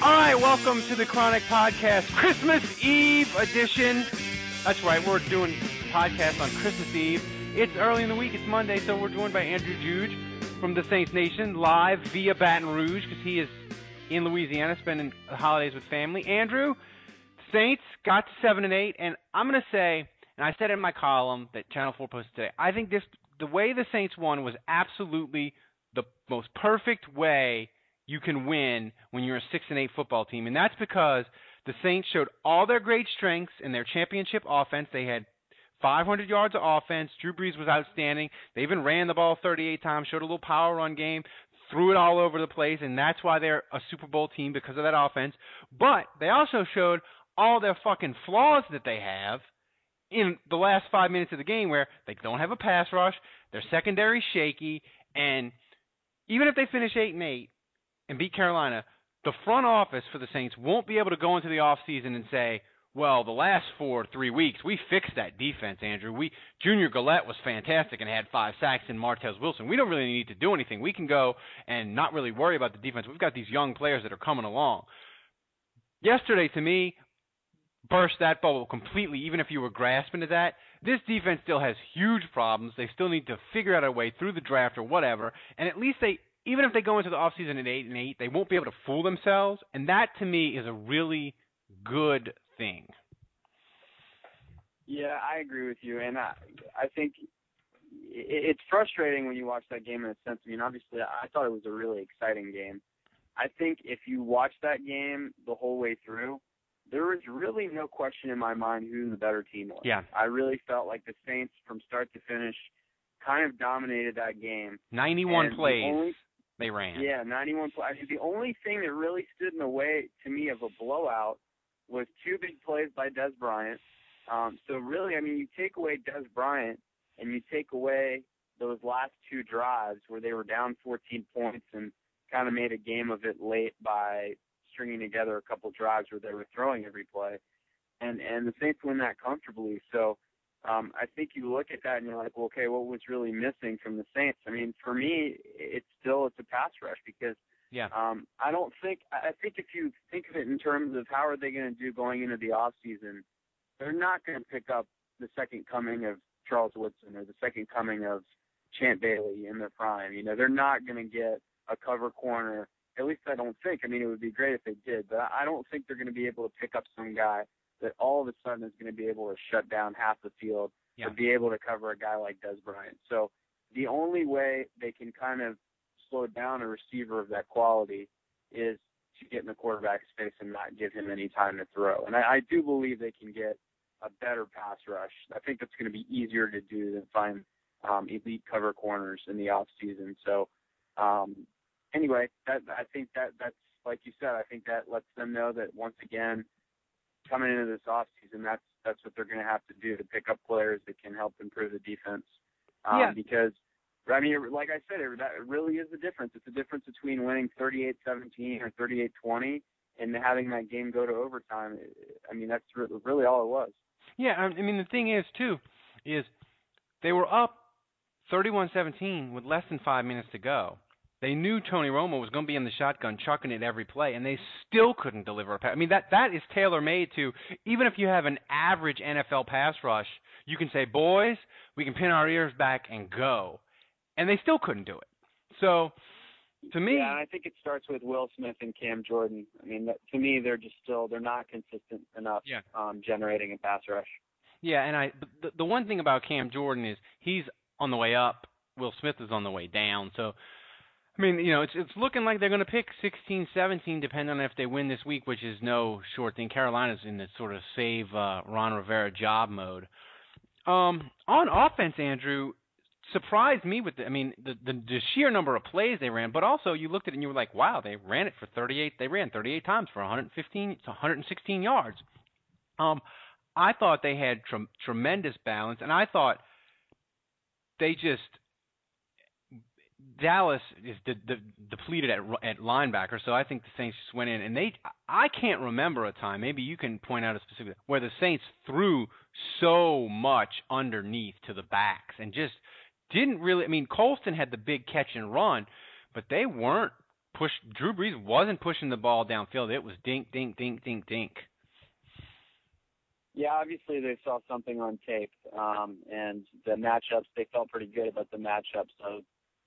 All right, welcome to the Chronic Podcast, Christmas Eve edition. That's right, we're doing podcast on Christmas Eve. It's early in the week, it's Monday, so we're joined by Andrew Juge from the Saints Nation live via Baton Rouge because he is in Louisiana spending the holidays with family. Andrew, Saints got to seven and eight, and I'm gonna say, and I said in my column that Channel Four posted today. I think this the way the Saints won was absolutely the most perfect way you can win when you're a six and eight football team, and that's because the Saints showed all their great strengths in their championship offense. They had 500 yards of offense. Drew Brees was outstanding. They even ran the ball 38 times, showed a little power run game, threw it all over the place, and that's why they're a Super Bowl team because of that offense. But they also showed all their fucking flaws that they have in the last five minutes of the game where they don't have a pass rush, their secondary shaky, and even if they finish eight and eight, and beat Carolina, the front office for the Saints won't be able to go into the offseason and say, well, the last four, three weeks, we fixed that defense, Andrew. We Junior Galette was fantastic and had five sacks in Martez Wilson. We don't really need to do anything. We can go and not really worry about the defense. We've got these young players that are coming along. Yesterday, to me, burst that bubble completely, even if you were grasping at that. This defense still has huge problems. They still need to figure out a way through the draft or whatever. And at least they even if they go into the offseason at eight and eight, they won't be able to fool themselves, and that to me is a really good thing. Yeah, I agree with you, and I I think it's frustrating when you watch that game in a sense. I mean, obviously, I thought it was a really exciting game. I think if you watch that game the whole way through, there was really no question in my mind who the better team was. Yeah. I really felt like the Saints from start to finish kind of dominated that game. 91 And plays only- they ran. Yeah, 91 plays. I mean, the only thing that really stood in the way to me of a blowout was two big plays by Dez Bryant. Um, so really, I mean, you take away Dez Bryant and you take away those last two drives where they were down 14 points and kind of made a game of it late by stringing together a couple drives where they were throwing every play, and and the Saints win that comfortably. So um, I think you look at that and you're like, well, okay, what was really missing from the Saints? I mean, for me, it's still it's a pass rush because Yeah. um, I don't think I think if you think of it in terms of how are they going to do going into the off season, they're not going to pick up the second coming of Charles Woodson or the second coming of Champ Bailey in their prime. You know, they're not going to get a cover corner. At least I don't think. I mean, it would be great if they did, but I don't think they're going to be able to pick up some guy that all of a sudden is going to be able to shut down half the field Yeah. or be able to cover a guy like Dez Bryant. So the only way they can kind of slow down a receiver of that quality is to get in the quarterback's face and not give him any time to throw. And I, I do believe they can get a better pass rush. I think that's going to be easier to do than find um, elite cover corners in the off season. So um, anyway, that I think that that's like you said. I think that lets them know that once again, coming into this off season, that's that's what they're going to have to do to pick up players that can help improve the defense. Um, Yeah. Because I mean, like I said, it, that really is the difference. It's the difference between winning 38-17 or 38-20 and having that game go to overtime. I mean, that's really all it was. Yeah, I I mean the thing is too, is they were up 31-17 with less than five minutes to go. They knew Tony Romo was going to be in the shotgun, chucking it every play, and they still couldn't deliver a pass. I mean that that is tailor made to even if you have an average NFL pass rush, you can say, boys, we can pin our ears back and go, and they still couldn't do it. So, to me, yeah, I think it starts with Will Smith and Cam Jordan. I mean, that, to me, they're just still they're not consistent enough Yeah. um, generating a pass rush. Yeah, and I the, the one thing about Cam Jordan is he's on the way up. Will Smith is on the way down. So I mean, you know, it's it's looking like they're going to pick 16, 17, depending on if they win this week, which is no short thing. Carolina's in this sort of save uh, Ron Rivera job mode. Um, on offense, Andrew surprised me with the, I mean, the, the the sheer number of plays they ran, but also you looked at it and you were like, wow, they ran it for 38. They ran 38 times for 115 to 116 yards. Um, I thought they had tre- tremendous balance, and I thought they just Dallas is de- de- depleted at at linebacker, so I think the Saints just went in and they. I can't remember a time. Maybe you can point out a specific where the Saints threw so much underneath to the backs and just didn't really. I mean, Colston had the big catch and run, but they weren't push. Drew Brees wasn't pushing the ball downfield. It was dink, dink, dink, dink, dink. Yeah, obviously they saw something on tape, um, and the matchups. They felt pretty good about the matchups of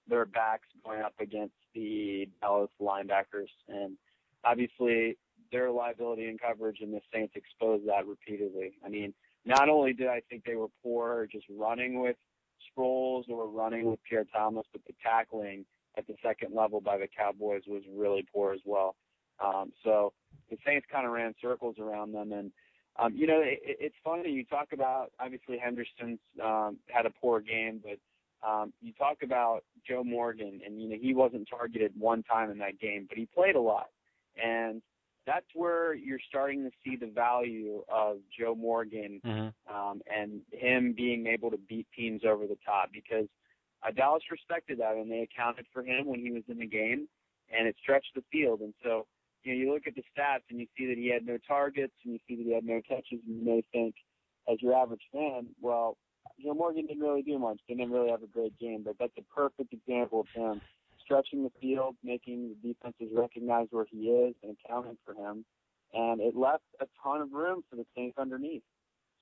their backs going up against the Dallas linebackers, and obviously their liability in coverage, and the Saints exposed that repeatedly. I mean, not only did I think they were poor just running with Sproles or running with Pierre Thomas, but the tackling at the second level by the Cowboys was really poor as well. Um, so the Saints kind of ran circles around them, and um, you know it, it's funny. You talk about obviously Henderson's um, had a poor game, but um, you talk about Joe Morgan, and you know he wasn't targeted one time in that game, but he played a lot, and that's where you're starting to see the value of Joe Morgan mm-hmm. um, and him being able to beat teams over the top because uh, Dallas respected that and they accounted for him when he was in the game, and it stretched the field. And so you know you look at the stats and you see that he had no targets and you see that he had no catches, and you may think, as your average fan, well, Joe Morgan didn't really do much. Didn't really have a great game, but that's a perfect example of him stretching the field, making the defenses recognize where he is and accounting for him. And it left a ton of room for the Saints underneath.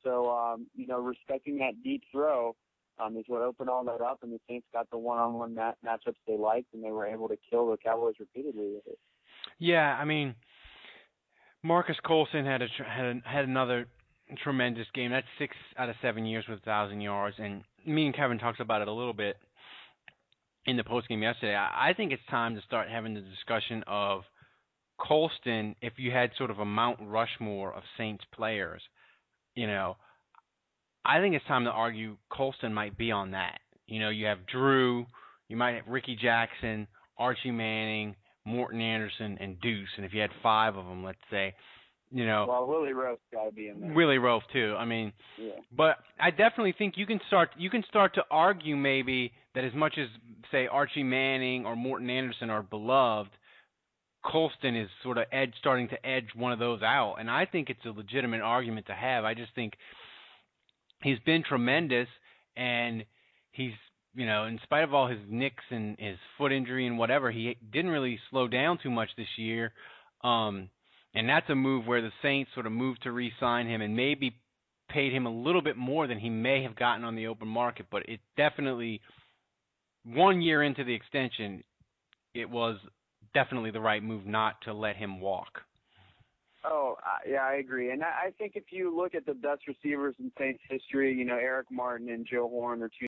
So, um, you know, respecting that deep throw um, is what opened all that up, and the Saints got the one-on-one mat- matchups they liked, and they were able to kill the Cowboys repeatedly with it. Yeah, I mean, Marques Colston had a had a, had another tremendous game. That's six out of seven years with a thousand yards, and me and Kevin talked about it a little bit in the post game yesterday. I, I think it's time to start having the discussion of Colston. If you had sort of a Mount Rushmore of Saints players, you know, I think it's time to argue Colston might be on that. You know, you have Drew, you might have Ricky Jackson, Archie Manning, Morten Andersen, and Deuce. And if you had five of them, let's say, you know, well, Willie Roaf got to be in there. Willie Roaf too. I mean, yeah. but I definitely think you can start you can start to argue maybe that as much as say Archie Manning or Morten Andersen are beloved, Colston is sort of edge starting to edge one of those out, and I think it's a legitimate argument to have. I just think he's been tremendous, and he's you know, in spite of all his nicks and his foot injury and whatever, he didn't really slow down too much this year. Um, and that's a move where the Saints sort of moved to re-sign him and maybe paid him a little bit more than he may have gotten on the open market. But it definitely, one year into the extension, it was definitely the right move not to let him walk. Oh, yeah, I agree. And I think if you look at the best receivers in Saints history, you know, Eric Martin and Joe Horn are two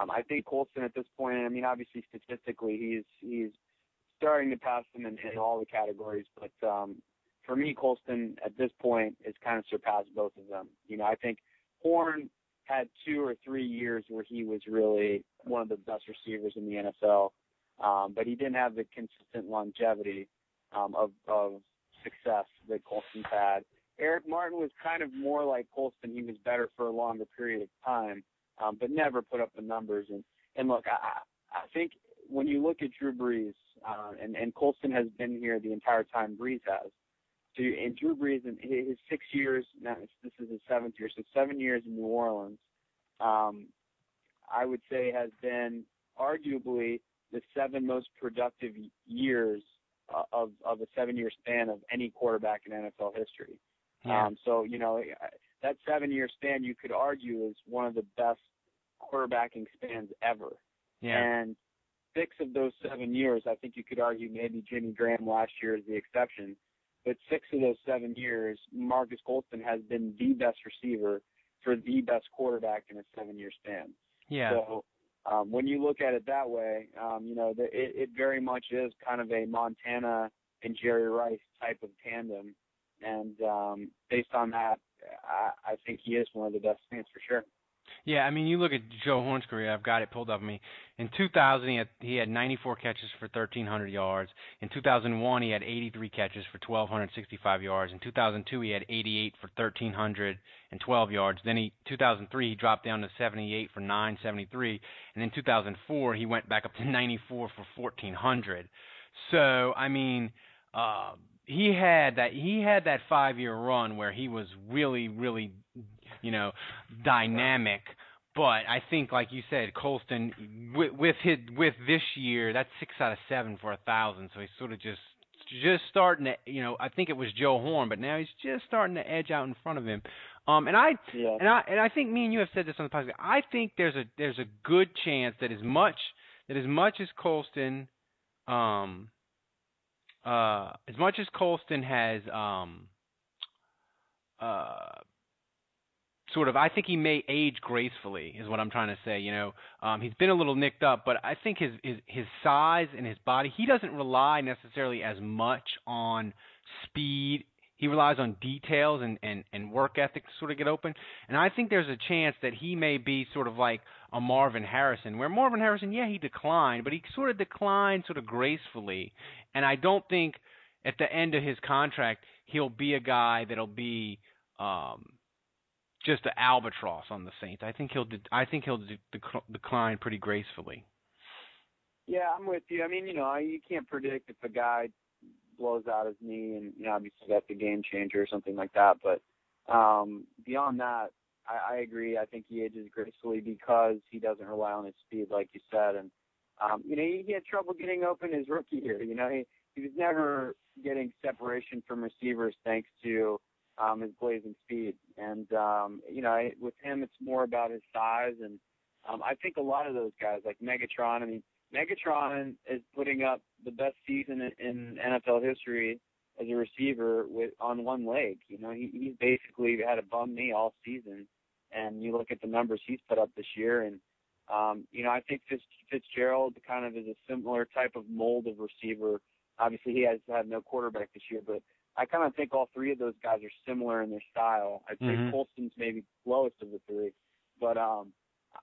um, I think Colston at this point, I mean, obviously statistically, he's he's starting to pass him in, in all the categories. But um, for me, Colston at this point has kind of surpassed both of them. You know, I think Horn had two or three years where he was really one of the best receivers in the NFL, um, but he didn't have the consistent longevity um, of, of success that Colston's had. Eric Martin was kind of more like Colston. He was better for a longer period of time, um, but never put up the numbers. And and look, I I think when you look at Drew Brees, uh, and and Colston has been here the entire time Brees has. So and Drew Brees in his six years, now this is his seventh year, so seven years in New Orleans, um, I would say has been arguably the seven most productive years uh, of of a seven year span of any quarterback in NFL history. Yeah. Um, so you know that seven year span you could argue is one of the best quarterbacking spans ever. Yeah. And six of those seven years, I think you could argue maybe Jimmy Graham last year is the exception. But six of those seven years, Marques Colston has been the best receiver for the best quarterback in a seven year span. Yeah. So um, when you look at it that way, um, you know, the, it, it very much is kind of a Montana and Jerry Rice type of tandem. And um, based on that, I, I think he is one of the best fans for sure. Yeah, I mean, you look at Joe Horn's career. I've got it pulled up. I mean, in 2000 he had he had 94 catches for 1300 yards. In 2001 he had 83 catches for 1265 yards. In 2002 he had 88 for 1312 yards. Then he 2003 he dropped down to 78 for 973, and in 2004 he went back up to 94 for 1400. So I mean. Uh, he had that he had that five year run where he was really really you know dynamic. But I think like you said Colston with, with his with this year that's six out of seven for a thousand. So he's sort of just just starting to you know I think it was Joe Horn but now he's just starting to edge out in front of him. Um and I yeah. and I and I think me and you have said this on the podcast. I think there's a there's a good chance that as much that as much as Colston um uh, as much as Colston has um, uh, sort of, I think he may age gracefully, is what I'm trying to say. You know, um, he's been a little nicked up, but I think his, his his size and his body, he doesn't rely necessarily as much on speed he relies on details and, and, and work ethic to sort of get open. And I think there's a chance that he may be sort of like a Marvin Harrison, where Marvin Harrison, yeah, he declined, but he sort of declined sort of gracefully. And I don't think at the end of his contract he'll be a guy that'll be um, just an albatross on the Saints. I think he'll de- I think he'll de- dec- decline pretty gracefully. Yeah, I'm with you. I mean, you know, you can't predict if a guy blows out his knee, and you know, obviously that's a game changer or something like that. But um, beyond that, I, I agree. I think he ages gracefully because he doesn't rely on his speed, like you said. And um, you know, he, he had trouble getting open his rookie year. You know, he he was never getting separation from receivers thanks to um, his blazing speed. And um, you know, I, with him, it's more about his size. And um, I think a lot of those guys, like Megatron. I mean Megatron is putting up the best season in NFL history as a receiver with on one leg. You know, he he's basically had a bum knee all season, and you look at the numbers he's put up this year, and um, you know, I think Fitz, Fitzgerald kind of is a similar type of mold of receiver. Obviously, he has had no quarterback this year, but I kind of think all three of those guys are similar in their style. I'd say mm-hmm. Colston's maybe lowest of the three, but um,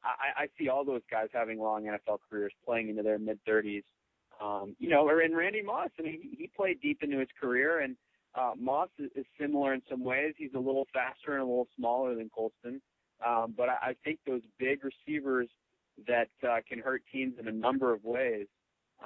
I, I see all those guys having long NFL careers, playing into their mid 30s. Um, you know, or in Randy Moss, I mean, he, he played deep into his career, and uh, Moss is, is similar in some ways. He's a little faster and a little smaller than Colston, um, but I, I think those big receivers that uh, can hurt teams in a number of ways.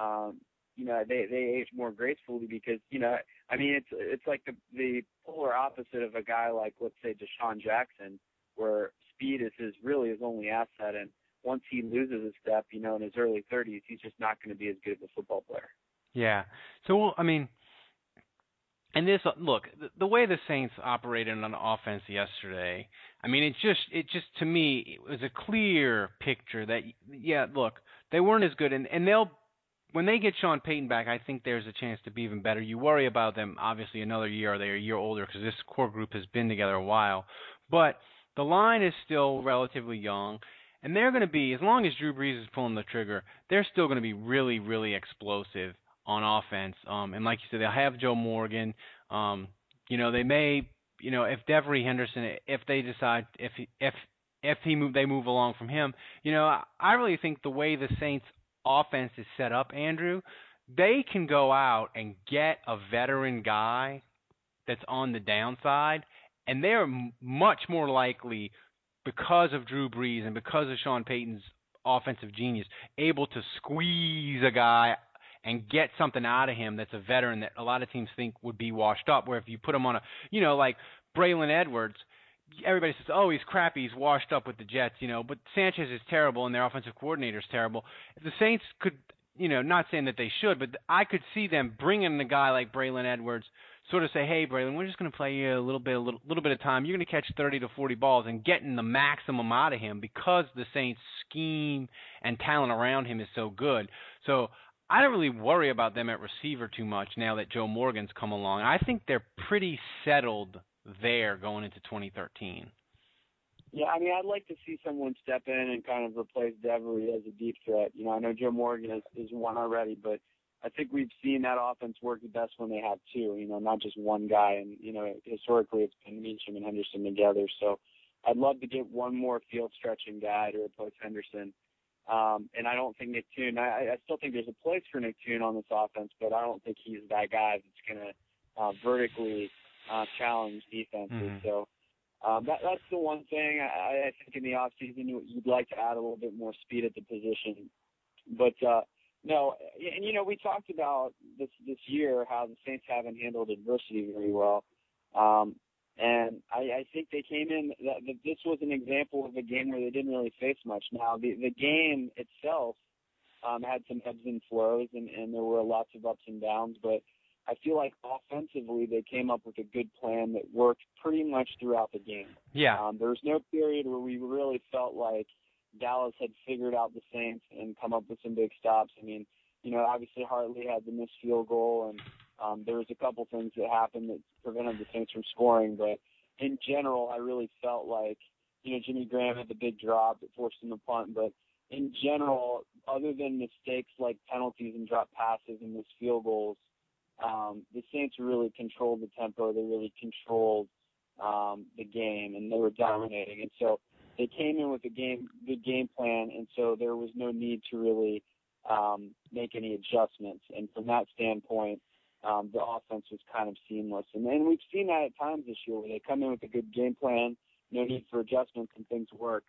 Um, you know, they they age more gracefully because you know, I mean, it's it's like the the polar opposite of a guy like let's say DeSean Jackson, where speed is his really his only asset, and once he loses a step, you know, in his early 30s, he's just not going to be as good of a football player. Yeah. So I mean, and this look the, way the Saints operated on offense yesterday. I mean, it just it just to me it was a clear picture that yeah, look, they weren't as good, and and they'll when they get Sean Payton back, I think there's a chance to be even better. You worry about them obviously another year, or they're a year older because this core group has been together a while, but the line is still relatively young, and they're going to be, as long as Drew Brees is pulling the trigger, they're still going to be really, really explosive on offense. Um, and like you said, they'll have Joe Morgan. Um, you know, they may, you know, if Devery Henderson, if they decide, if if if he move they move along from him. You know, I really think the way the Saints offense is set up, Andrew, they can go out and get a veteran guy that's on the downside, and they're much more likely because of Drew Brees and because of Sean Payton's offensive genius, able to squeeze a guy and get something out of him that's a veteran that a lot of teams think would be washed up. Where if you put him on a, you know, like Braylon Edwards, everybody says, "Oh, he's crappy. He's washed up with the Jets," you know. But Sanchez is terrible, and their offensive coordinator is terrible. If the Saints could, you know, not saying that they should, but I could see them bringing a guy like Braylon Edwards, sort of say, "Hey, Braylon, we're just going to play you a little bit, a little, little bit of time. You're going to catch 30 to 40 balls and getting the maximum out of him because the Saints' scheme and talent around him is so good." So I don't really worry about them at receiver too much now that Joe Morgan's come along. I think they're pretty settled there going into 2013. Yeah, I mean, I'd like to see someone step in and kind of replace Devery as a deep threat. You know, I know Joe Morgan is, is one already, but I think we've seen that offense work the best when they have two. You know, not just one guy. And you know, historically it's been Meachem and Henderson together. So I'd love to get one more field stretching guy to replace Henderson. Um, and I don't think Nick Toon. I, I still think there's a place for Nick Toon on this offense, but I don't think he's that guy that's going to uh, vertically uh, challenge defenses. Mm-hmm. So um, that that's the one thing I, I think in the off season you'd like to add a little bit more speed at the position. But uh, no, and you know we talked about this this year how the Saints haven't handled adversity very well. Um, and I, I think they came in. That, that this was an example of a game where they didn't really face much. Now the the game itself um, had some ebbs and flows, and, and there were lots of ups and downs. But I feel like offensively they came up with a good plan that worked pretty much throughout the game. Yeah. Um, there was no period where we really felt like Dallas had figured out the Saints and come up with some big stops. I mean, you know, obviously Hartley had the missed field goal, and um, there was a couple things that happened that prevented the Saints from scoring. But in general, I really felt like, you know, Jimmy Graham had the big drop that forced him to punt, but in general, other than mistakes like penalties and drop passes and missed field goals, um, the Saints really controlled the tempo. They really controlled um, the game, and they were dominating. And so they came in with a game, good game plan, and so there was no need to really um, make any adjustments. And from that standpoint, um, the offense was kind of seamless. And, and we've seen that at times this year where they come in with a good game plan, no need for adjustments, and things work.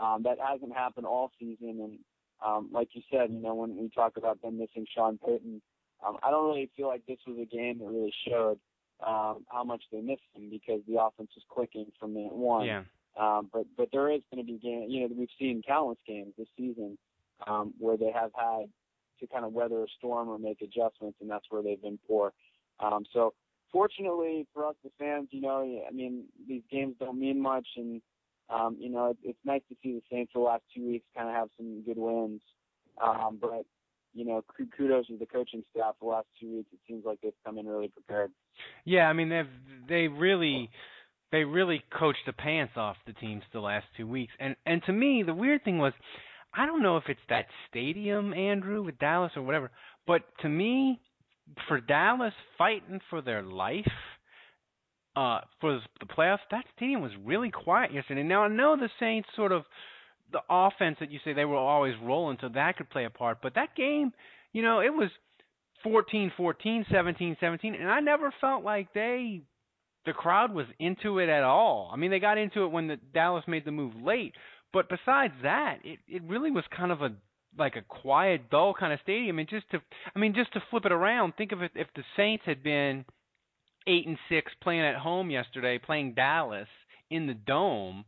Um, that hasn't happened all season. And um, like you said, you know, when we talk about them missing Sean Payton, um, I don't really feel like this was a game that really showed um, how much they missed him because the offense was clicking from minute one. Yeah. Um, but but there is going to be game. You know, we've seen countless games this season um, where they have had to kind of weather a storm or make adjustments, and that's where they've been poor. Um, so fortunately for us, the fans, you know, I mean, these games don't mean much, and um, you know, it, it's nice to see the Saints the last two weeks kind of have some good wins. Um, but you know, kudos to the coaching staff the last two weeks. It seems like they've come in really prepared. Yeah, I mean they've they really they really coached the pants off the teams the last two weeks. And and to me, the weird thing was, I don't know if it's that stadium, Andrew, with Dallas or whatever, but to me, for Dallas fighting for their life. Uh, for the playoffs, that stadium was really quiet yesterday. Now I know the Saints sort of the offense that you say they were always rolling, so that could play a part. But that game, you know, it was 14 14, 17 17, and I never felt like they, the crowd was into it at all. I mean, they got into it when the Dallas made the move late, but besides that, it, it really was kind of a like a quiet, dull kind of stadium. And just to, I mean, just to flip it around, think of it if the Saints had been eight and six playing at home yesterday, playing Dallas in the dome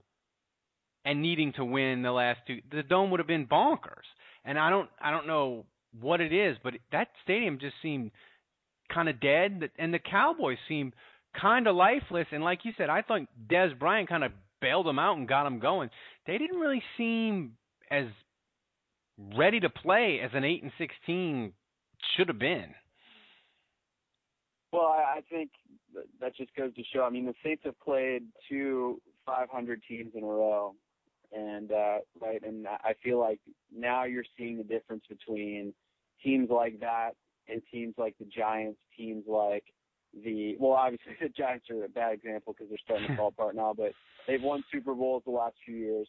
and needing to win the last two, the dome would have been bonkers. And I don't, I don't know what it is, but that stadium just seemed kind of dead, and the Cowboys seemed kind of lifeless. And like you said, I thought Dez Bryant kind of bailed them out and got them going. They didn't really seem as ready to play as an eight and sixteen should have been. Well, I think that just goes to show. I mean, the Saints have played two 500 teams in a row, and uh, right, and I feel like now you're seeing the difference between teams like that and teams like the Giants, teams like the well, obviously the Giants are a bad example because they're starting to fall apart now, but they've won Super Bowls the last few years.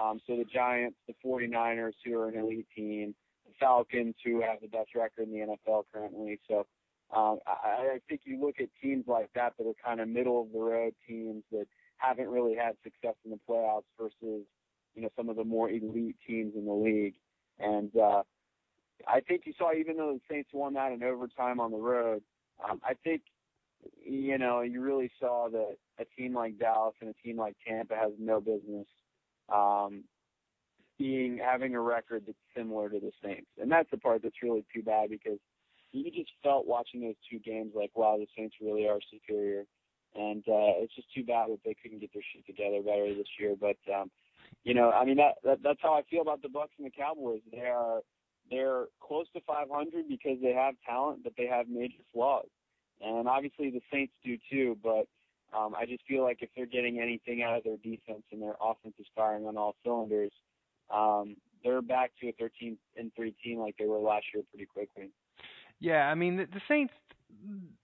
Um, so the Giants, the 49ers, who are an elite team, the Falcons, who have the best record in the NFL currently. So um, I, I think you look at teams like that that are kind of middle of the road teams that haven't really had success in the playoffs versus you know some of the more elite teams in the league. And uh, I think you saw even though the Saints won that in overtime on the road, um, I think you know you really saw that a team like Dallas and a team like Tampa has no business um, being having a record that's similar to the Saints, and that's the part that's really too bad because you just felt watching those two games like, wow, the Saints really are superior, and uh, it's just too bad that they couldn't get their shit together better this year. But um, you know, I mean that, that that's how I feel about the Bucks and the Cowboys. They are they're close to 500 because they have talent, but they have major flaws, and obviously the Saints do too. But um, I just feel like if they're getting anything out of their defense and their offense is firing on all cylinders, um, they're back to a 13 and 3 team like they were last year pretty quickly. Yeah, I mean the, the Saints,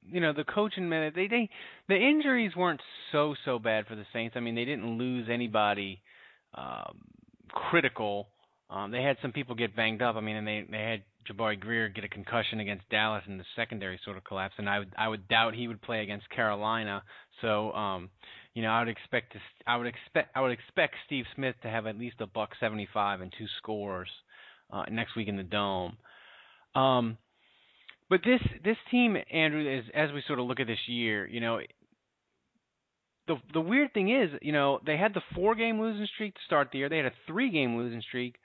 you know, the coaching minute they they the injuries weren't so so bad for the Saints. I mean they didn't lose anybody um, critical. Um, they had some people get banged up. I mean, and they they had Jabari Greer get a concussion against Dallas and the secondary sort of collapse, and I would I would doubt he would play against Carolina. So, um, you know, I would expect to I would expect I would expect Steve Smith to have at least a buck seventy five and two scores uh, next week in the dome. Um, but this this team, Andrew, is as we sort of look at this year, you know, the the weird thing is, you know, they had the four game losing streak to start the year. They had a three game losing streak.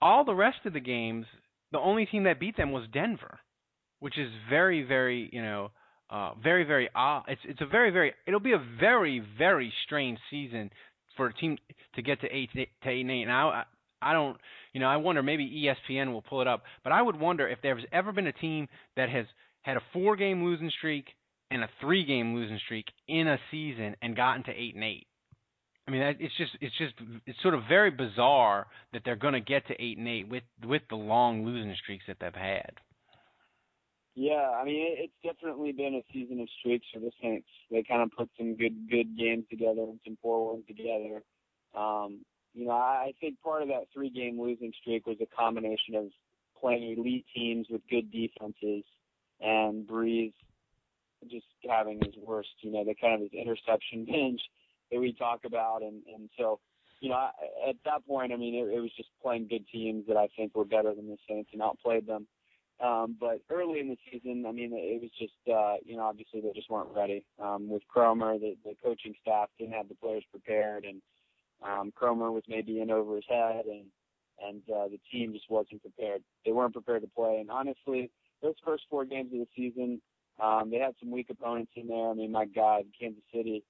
All the rest of the games, the only team that beat them was Denver, which is very very you know uh, very very odd. It's it's a very very it'll be a very very strange season for a team to get to eight to eight and eight. And I I don't you know I wonder maybe ESPN will pull it up, but I would wonder if there's ever been a team that has had a four game losing streak and a three game losing streak in a season and gotten to eight and eight. I mean, it's just it's just it's sort of very bizarre that they're going to get to eight and eight with with the long losing streaks that they've had. Yeah, I mean, it's definitely been a season of streaks for the Saints. They kind of put some good good games together and some poor ones together. Um, you know, I think part of that three game losing streak was a combination of playing elite teams with good defenses and Brees just having his worst, you know, the kind of his interception binge that we talk about, and and so, you know, at that point, I mean, it, it was just playing good teams that I think were better than the Saints and outplayed them. Um, but early in the season, I mean, it was just, uh, you know, obviously they just weren't ready. Um, with Kromer, the, the coaching staff didn't have the players prepared, and um, Kromer was maybe in over his head, and and uh, the team just wasn't prepared. They weren't prepared to play, and honestly, those first four games of the season, um, they had some weak opponents in there. I mean, my God, Kansas City.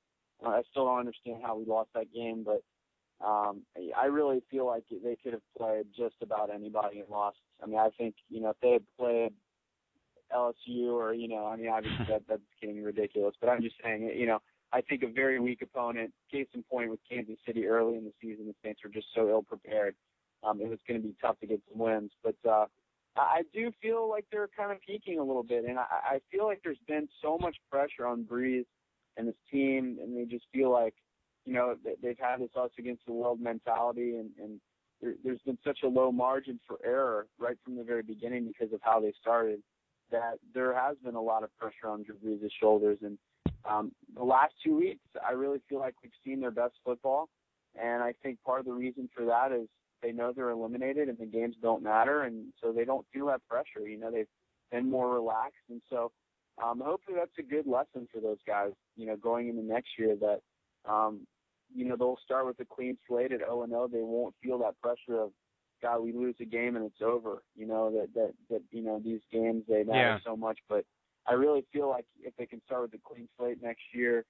I still don't understand how we lost that game, but um, I really feel like they could have played just about anybody and lost. I mean, I think you know if they had played LSU or you know, I mean, obviously that that's getting ridiculous, but I'm just saying, you know, I think a very weak opponent. Case in point with Kansas City early in the season, the Saints were just so ill prepared. Um, it was going to be tough to get some wins, but uh, I do feel like they're kind of peaking a little bit, and I, I feel like there's been so much pressure on Brees and his team, and they just feel like, you know, they've had this us against the world mentality, and, and there, there's been such a low margin for error right from the very beginning because of how they started that there has been a lot of pressure on Drew Brees' shoulders. And um, the last two weeks, I really feel like we've seen their best football, and I think part of the reason for that is they know they're eliminated and the games don't matter, and so they don't feel that pressure. You know, they've been more relaxed, and so um, hopefully that's a good lesson for those guys. You know, going into next year, that um, you know they'll start with a clean slate at 0 and 0. They won't feel that pressure of God, we lose a game and it's over. You know that that that you know these games they matter yeah. so much, but I really feel like if they can start with a clean slate next year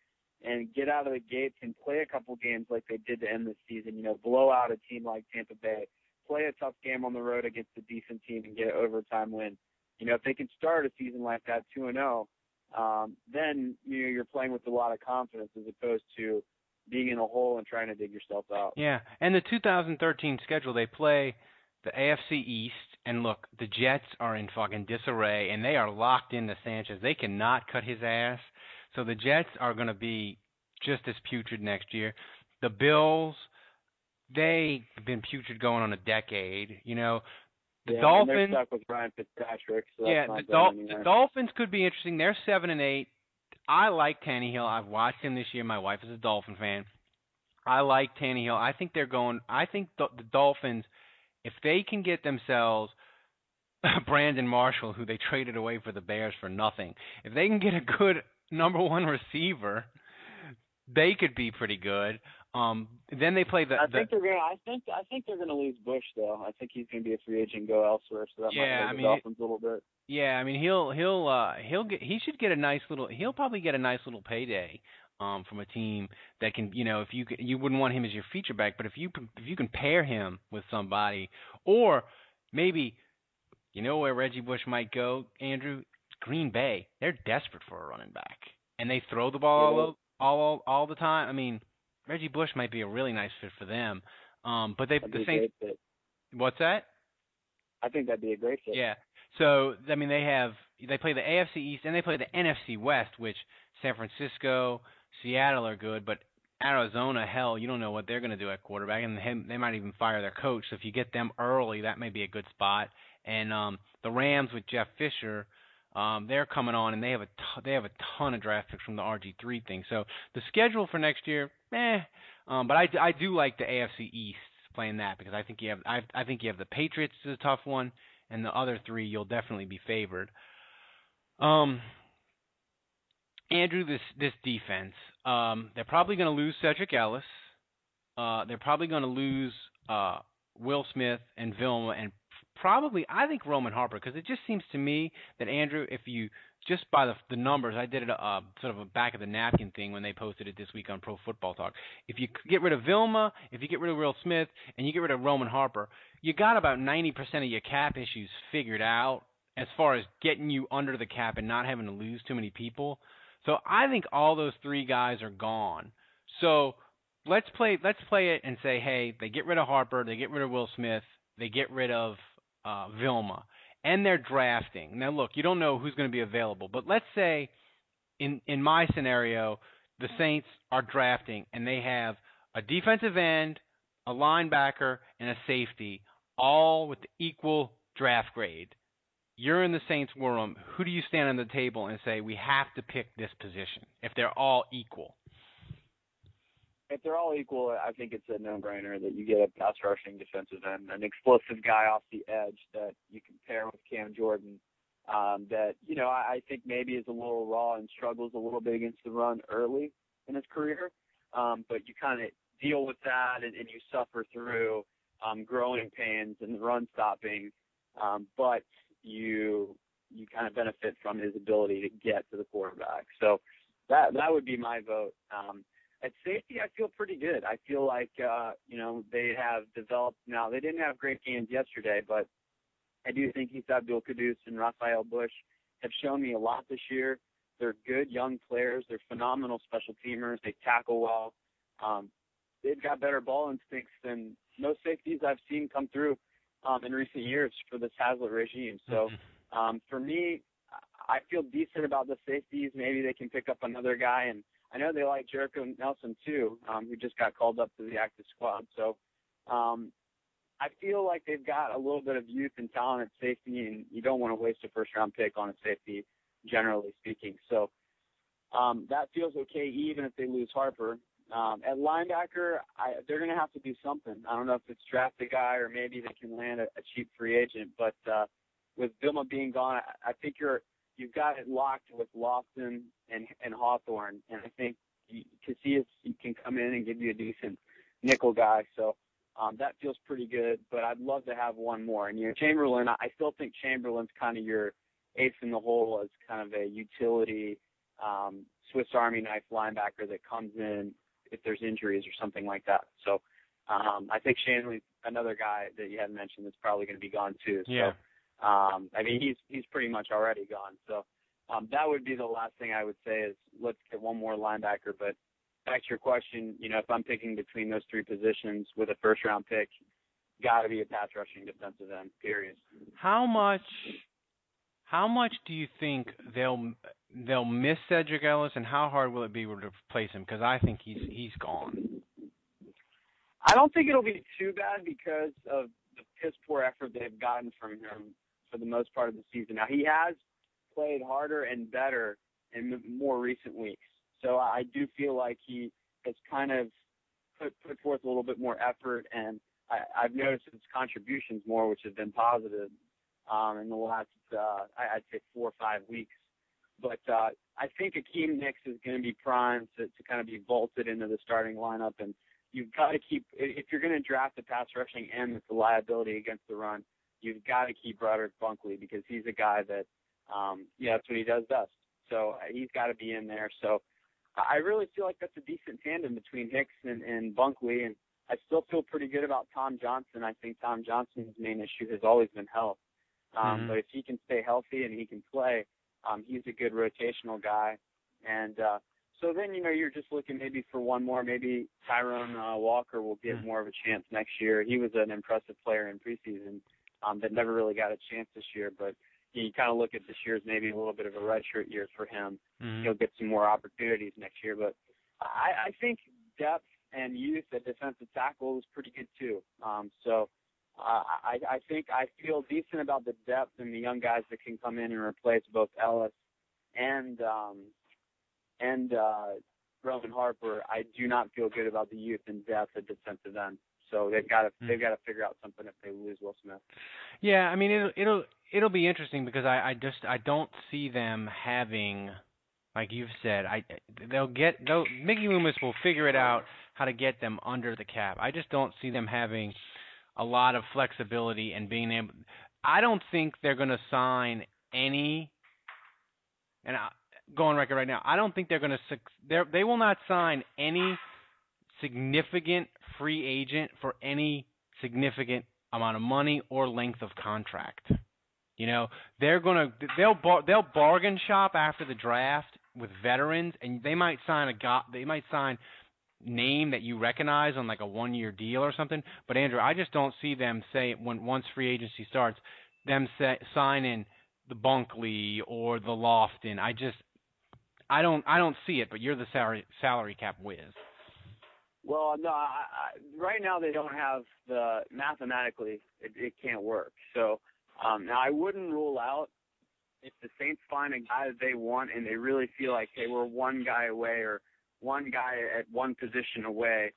and get out of the gates and play a couple games like they did to end the season. You know, blow out a team like Tampa Bay, play a tough game on the road against a decent team and get an overtime win. You know, if they can start a season like that two and zero, oh, um, then you know you're playing with a lot of confidence as opposed to being in a hole and trying to dig yourself out. Yeah, and the 2013 schedule they play the AFC East, and look, the Jets are in fucking disarray, and they are locked into Sanchez. They cannot cut his ass. So the Jets are going to be just as putrid next year. The Bills, they've been putrid going on a decade. You know, the yeah, Dolphins. Stuck with Ryan Fitzpatrick. So yeah, the, Dol- the. Dolphins could be interesting. They're seven and eight. I like Tannehill. I've watched him this year. My wife is a Dolphin fan. I like Tannehill. I think they're going. I think the, the Dolphins, if they can get themselves Brandon Marshall, who they traded away for the Bears for nothing, if they can get a good number one receiver, they could be pretty good. Um, then they play the. I the think they're gonna. I think. I think they're gonna lose Bush though. I think he's gonna be a free agent, and go elsewhere. So that Yeah, might hurt I the Dolphins a little bit. Yeah, I mean he'll he'll uh he'll get he should get a nice little he'll probably get a nice little payday um from a team that can you know if you you wouldn't want him as your feature back but if you if you can pair him with somebody or maybe you know where Reggie Bush might go Andrew Green Bay they're desperate for a running back and they throw the ball all all all, all the time I mean Reggie Bush might be a really nice fit for them um but they the Saints what's that I think that'd be a great fit. yeah. So I mean, they have they play the AFC East and they play the NFC West, which San Francisco, Seattle are good, but Arizona, hell, you don't know what they're going to do at quarterback, and they, they might even fire their coach. So if you get them early, that may be a good spot. And um, the Rams with Jeff Fisher, um, they're coming on, and they have a t- they have a ton of draft picks from the RG three thing. So the schedule for next year, eh. Um, but I, I do like the AFC East playing that because I think you have I, I think you have the Patriots is a tough one, and the other three you'll definitely be favored. Um, Andrew, this this defense, um, they're probably going to lose Sedrick Ellis. Uh, they're probably going to lose uh, Will Smith and Vilma, and probably I think Roman Harper because it just seems to me that Andrew, if you just by the the numbers, I did it uh, sort of a back of the napkin thing when they posted it this week on Pro Football Talk. If you get rid of Vilma, if you get rid of Will Smith, and you get rid of Roman Harper, you got about ninety percent of your cap issues figured out as far as getting you under the cap and not having to lose too many people. So I think all those three guys are gone. So let's play let's play it and say, hey, they get rid of Harper, they get rid of Will Smith, they get rid of uh, Vilma, and they're drafting. Now look, you don't know who's going to be available, but let's say in in my scenario, the Saints are drafting and they have a defensive end, a linebacker, and a safety, all with equal draft grade you're in the Saints room. Who do you stand on the table and say we have to pick this position if they're all equal? If they're all equal, I think it's a no-brainer that you get a pass rushing defensive end, an explosive guy off the edge that you can pair with Cam Jordan. Um, that you know, I, I think maybe is a little raw and struggles a little bit against the run early in his career, um, but you kind of deal with that and, and you suffer through um, growing pains and run stopping. Um, but you you kind of benefit from his ability to get to the quarterback. So that that would be my vote. Um, at safety, I feel pretty good. I feel like uh, you know they have developed. Now they didn't have great games yesterday, but I do think Isa Abdul-Quddus and Rafael Bush have shown me a lot this year. They're good young players. They're phenomenal special teamers. They tackle well. Um, they've got better ball instincts than most safeties I've seen come through um, in recent years for this Haslett regime. So um, for me, I feel decent about the safeties. Maybe they can pick up another guy, and I know they like Jerico Nelson too, um, who just got called up to the active squad. So um, I feel like they've got a little bit of youth and talent at safety, and you don't want to waste a first round pick on a safety, generally speaking. So um, that feels okay, even if they lose Harper. Um, at linebacker, I, they're going to have to do something. I don't know if it's draft a guy or maybe they can land a, a cheap free agent. But uh, with Vilma being gone, I, I think you're you've got it locked with Lofton and and Hawthorne, and I think y to see if you, Casillas can come in and give you a decent nickel guy. So um, that feels pretty good. But I'd love to have one more. And you know, Chamberlain, I still think Chamberlain's kind of your ace in the hole as kind of a utility um, Swiss Army knife linebacker that comes in if there's injuries or something like that. So um, I think Shanle's another guy that you hadn't mentioned that's probably going to be gone too. So, Yeah. Um, I mean, he's he's pretty much already gone. So um, that would be the last thing I would say is let's get one more linebacker. But back to your question, you know, if I'm picking between those three positions with a first round pick, got to be a pass rushing defensive end. Period. How much? How much do you think they'll they'll miss Sedrick Ellis, and how hard will it be to replace him? Because I think he's he's gone. I don't think it'll be too bad because of the piss poor effort they've gotten from him for the most part of the season. Now he has played harder and better in more recent weeks, so I do feel like he has kind of put put forth a little bit more effort, and I, I've noticed his contributions more, which has been positive um, in the last uh, I'd say four or five weeks. But uh, I think Akiem Hicks is going to be primed to, to kind of be vaulted into the starting lineup, and you've got to keep if you're going to draft a pass rushing end with the liability against the run, you've got to keep Broderick Bunkley because he's a guy that um, yeah that's what he does best. So uh, he's got to be in there. So I really feel like that's a decent tandem between Hicks and, and Bunkley, and I still feel pretty good about Tom Johnson. I think Tom Johnson's main issue has always been health. Um, mm-hmm. But if he can stay healthy and he can play, um, he's a good rotational guy. And uh, so then, you know, you're just looking maybe for one more. Maybe Tyrone uh, Walker will get mm-hmm. more of a chance next year. He was an impressive player in preseason um, that never really got a chance this year. But you kind of look at this year as maybe a little bit of a redshirt year for him. Mm-hmm. He'll get some more opportunities next year. But I, I think depth and youth at defensive tackle is pretty good too. Um, so uh, I, I think I feel decent about the depth and the young guys that can come in and replace both Ellis and um, and uh, Roman Harper. I do not feel good about the youth and depth at defensive end. So they've got to mm. they've got to figure out something if they lose Will Smith. Yeah, I mean it'll it'll it'll be interesting because I I just I don't see them having like you've said I they'll get they'll Mickey Loomis will figure it out how to get them under the cap. I just don't see them having a lot of flexibility and being able. I don't think they're going to sign any. And I, go on record right now. I don't think they're going to. They they will not sign any significant free agent for any significant amount of money or length of contract. You know, they're gonna they'll bar, they'll bargain shop after the draft with veterans, and they might sign a guy. They might sign name that you recognize on like a one year deal or something. But Andrew, I just don't see them say when once free agency starts, them say, signing the Bunkley or the Lofton. I just I don't I don't see it. But you're the salary salary cap whiz. Well, no, I, I, right now they don't have the mathematically it, it can't work. So um, now I wouldn't rule out if the Saints find a guy that they want and they really feel like hey we're one guy away or one guy at one position away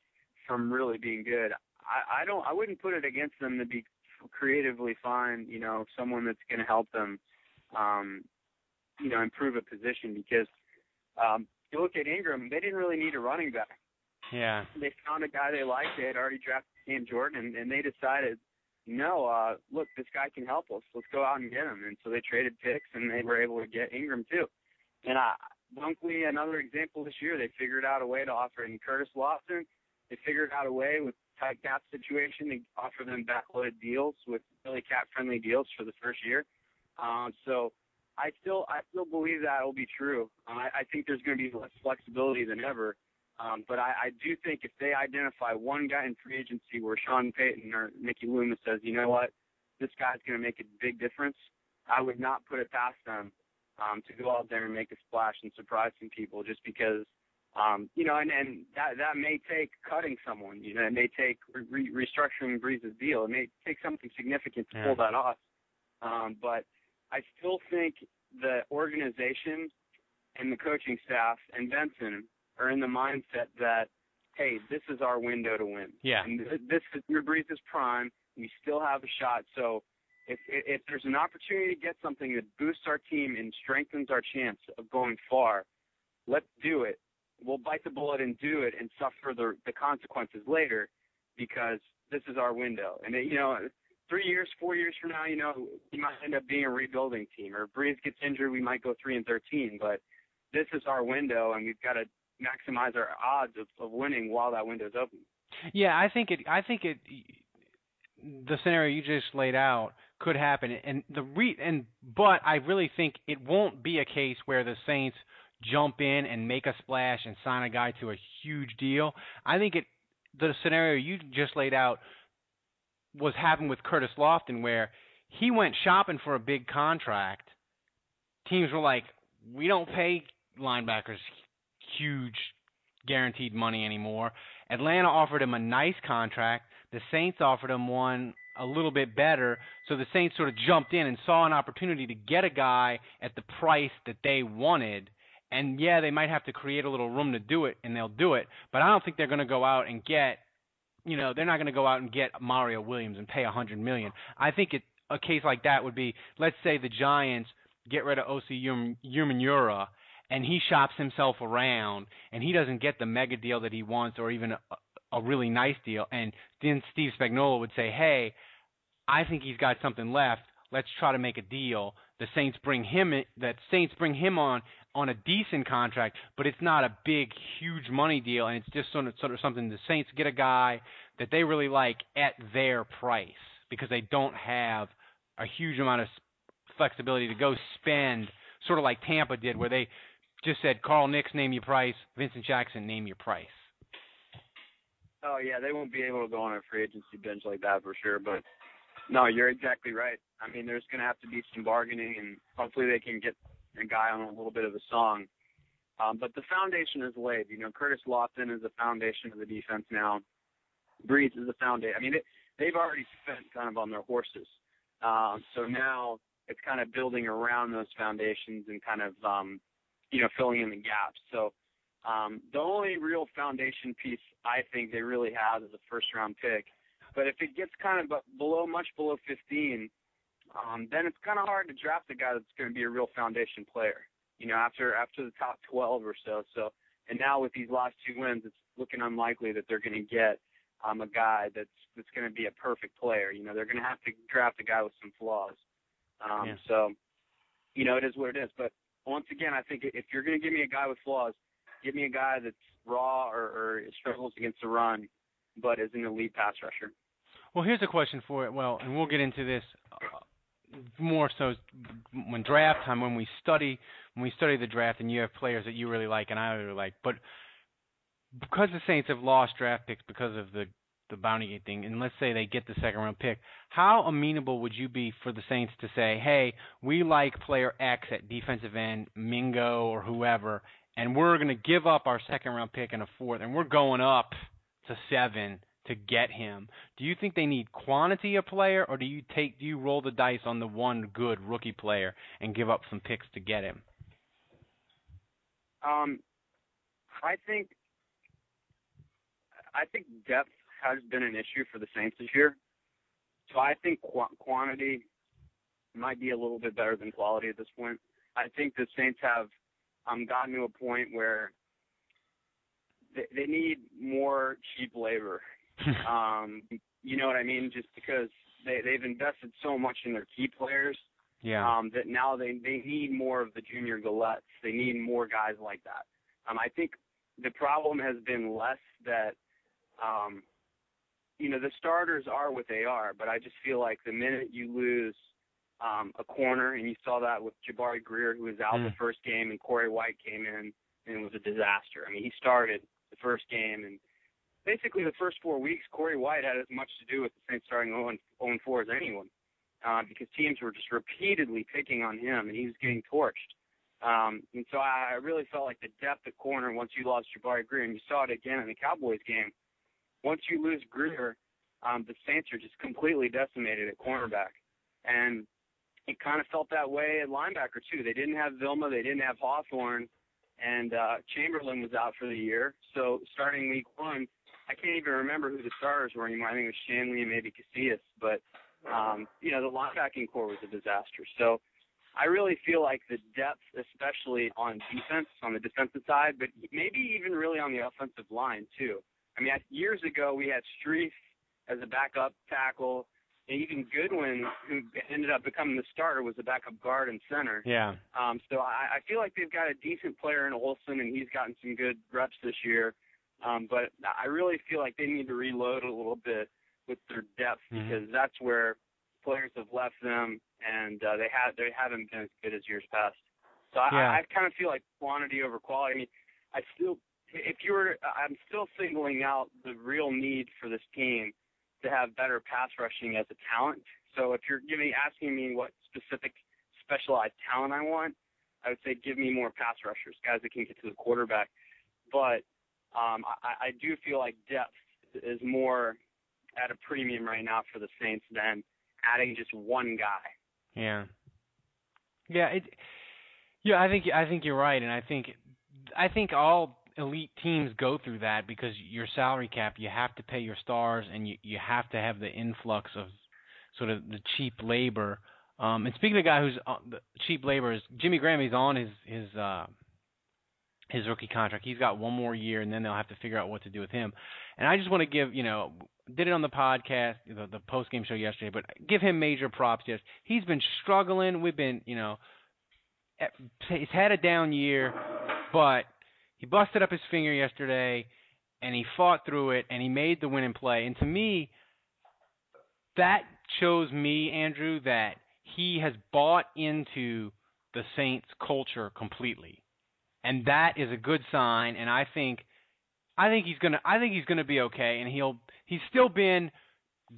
from really being good. I, I don't I wouldn't put it against them to be creatively find, you know, someone that's going to help them um you know, improve a position because um you look at Ingram, they didn't really need a running back. Yeah. They found a guy they liked. They had already drafted Cam Jordan and, and they decided, no, uh, look, this guy can help us. Let's go out and get him. And so they traded picks and they were able to get Ingram too. And I Bunkley, another example this year, they figured out a way to offer in Curtis Lofton. They figured out a way with tight cap situation to offer them backloaded deals with really cap friendly deals for the first year. Um, so I still I still believe that will be true. Um, I, I think there's going to be less flexibility than ever. Um, but I, I do think if they identify one guy in free agency where Sean Payton or Mickey Loomis says, you know what, this guy's going to make a big difference, I would not put it past them um, to go out there and make a splash and surprise some people just because um, you know, and, and that that may take cutting someone. You know, it may take re- restructuring Brees's deal. It may take something significant to yeah. pull that off. Um, but I still think the organization and the coaching staff and Benson are in the mindset that, hey, this is our window to win. Yeah. And this is your is prime. We still have a shot. So if if there's an opportunity to get something that boosts our team and strengthens our chance of going far, let's do it. We'll bite the bullet and do it and suffer the the consequences later because this is our window. And it, you know, three years, four years from now, you know, we might end up being a rebuilding team. Or if Brees gets injured, we might go three and thirteen. But this is our window, and we've got to maximize our odds of, of winning while that window is open. Yeah, I think it. I think it. The scenario you just laid out could happen. And the re and but I really think it won't be a case where the Saints jump in and make a splash and sign a guy to a huge deal. I think it the scenario you just laid out was happened with Curtis Lofton where he went shopping for a big contract. Teams were like, "We don't pay linebackers huge guaranteed money anymore." Atlanta offered him a nice contract. The Saints offered him one a little bit better. So the Saints sort of jumped in and saw an opportunity to get a guy at the price that they wanted. And yeah, they might have to create a little room to do it, and they'll do it. But I don't think they're going to go out and get, you know, they're not going to go out and get Mario Williams and pay a hundred million. I think it, a case like that would be, let's say the Giants get rid of Osi Umenyiora, and he shops himself around, and he doesn't get the mega deal that he wants, or even a, a really nice deal, and then Steve Spagnuolo would say, "Hey, I think he's got something left. Let's try to make a deal." The Saints bring him that Saints bring him on on a decent contract, but it's not a big, huge money deal, and it's just sort of, sort of something the Saints get a guy that they really like at their price because they don't have a huge amount of flexibility to go spend, sort of like Tampa did, where they just said, Carl Nicks, name your price, Vincent Jackson, name your price. Oh yeah, they won't be able to go on a free agency bench like that for sure. But no, you're exactly right. I mean, there's going to have to be some bargaining, and hopefully they can get a guy on a little bit of a song. Um, but the foundation is laid. You know, Curtis Lofton is the foundation of the defense now. Brees is the foundation. I mean, it, they've already spent kind of on their horses. Um, so now it's kind of building around those foundations and kind of, um, you know, filling in the gaps. So um, the only real foundation piece I think they really have is a first round pick. But if it gets kind of below, much below 15, um, then it's kind of hard to draft a guy that's going to be a real foundation player. You know, after after the top 12 or so. So, and now with these last two wins, it's looking unlikely that they're going to get um, a guy that's that's going to be a perfect player. You know, they're going to have to draft a guy with some flaws. Um, yeah. So, you know, it is what it is. But once again, I think if you're going to give me a guy with flaws, give me a guy that's raw or, or struggles against the run, but is an elite pass rusher. Well, here's a question for it. Well, and we'll get into this uh, more so when draft time, when we study when we study the draft, and you have players that you really like and I really like, but because the Saints have lost draft picks because of the the bounty thing, and let's say they get the second round pick, how amenable would you be for the Saints to say, "Hey, we like player X at defensive end, Mingo or whoever, and we're going to give up our second round pick and a fourth, and we're going up to seven to get him. Do you think they need quantity of player, or do you take do you roll the dice on the one good rookie player and give up some picks to get him? Um, I think I think depth has been an issue for the Saints this year. So I think qu- quantity might be a little bit better than quality at this point. I think the Saints have um, gotten to a point where they, they need more cheap labor. um, you know what I mean? Just because they they've invested so much in their key players. Yeah. Um, that now they they need more of the Junior Galettes. They need more guys like that. Um, I think the problem has been less that, um, you know, the starters are what they are, but I just feel like the minute you lose um, a corner, and you saw that with Jabari Greer, who was out mm. the first game, and Corey White came in and it was a disaster. I mean, he started the first game, and basically the first four weeks, Corey White had as much to do with the Saints starting 0 4 as anyone, uh, because teams were just repeatedly picking on him, and he was getting torched. Um, and so I, I really felt like the depth at corner once you lost Jabari Greer, and you saw it again in the Cowboys game. Once you lose Greer, um, the Saints are just completely decimated at cornerback. And it kind of felt that way at linebacker too. They didn't have Vilma, they didn't have Hawthorne, and uh, Chamberlain was out for the year. So starting week one, I can't even remember who the starters were anymore. I think it was Shanle and maybe Casillas, but um, you know the linebacking core was a disaster. So I really feel like the depth, especially on defense, on the defensive side, but maybe even really on the offensive line too. I mean, years ago we had Strief as a backup tackle and even Goodwin, who ended up becoming the starter, was the backup guard and center. Yeah. Um, so I, I feel like they've got a decent player in Olsen, and he's gotten some good reps this year. Um, but I really feel like they need to reload a little bit with their depth mm-hmm. because that's where players have left them, and uh, they have they haven't been as good as years past. So yeah. I, I kind of feel like quantity over quality. I mean, I still, if you were, I'm still singling out the real need for this team to have better pass rushing as a talent. So if you're giving asking me what specific specialized talent I want, I would say give me more pass rushers, guys that can get to the quarterback. But Um, I, I do feel like depth is more at a premium right now for the Saints than adding just one guy. Yeah. Yeah, it yeah, I think I think you're right and I think I think all elite teams go through that because your salary cap, you have to pay your stars and you you have to have the influx of sort of the cheap labor. Um and speaking of the guy who's on the cheap labor is Jimmy Graham, he's on his his uh his rookie contract. He's got one more year, and then they'll have to figure out what to do with him. And I just want to give, you know, did it on the podcast, the, the post game show yesterday, but give him major props. Yes, he's been struggling. We've been, you know, he's had a down year, but he busted up his finger yesterday, and he fought through it, and he made the winning play. And to me, that shows me, Andrew, that he has bought into the Saints culture completely and that is a good sign. And I think, I think he's gonna, I think he's gonna be okay, and he'll, he's still been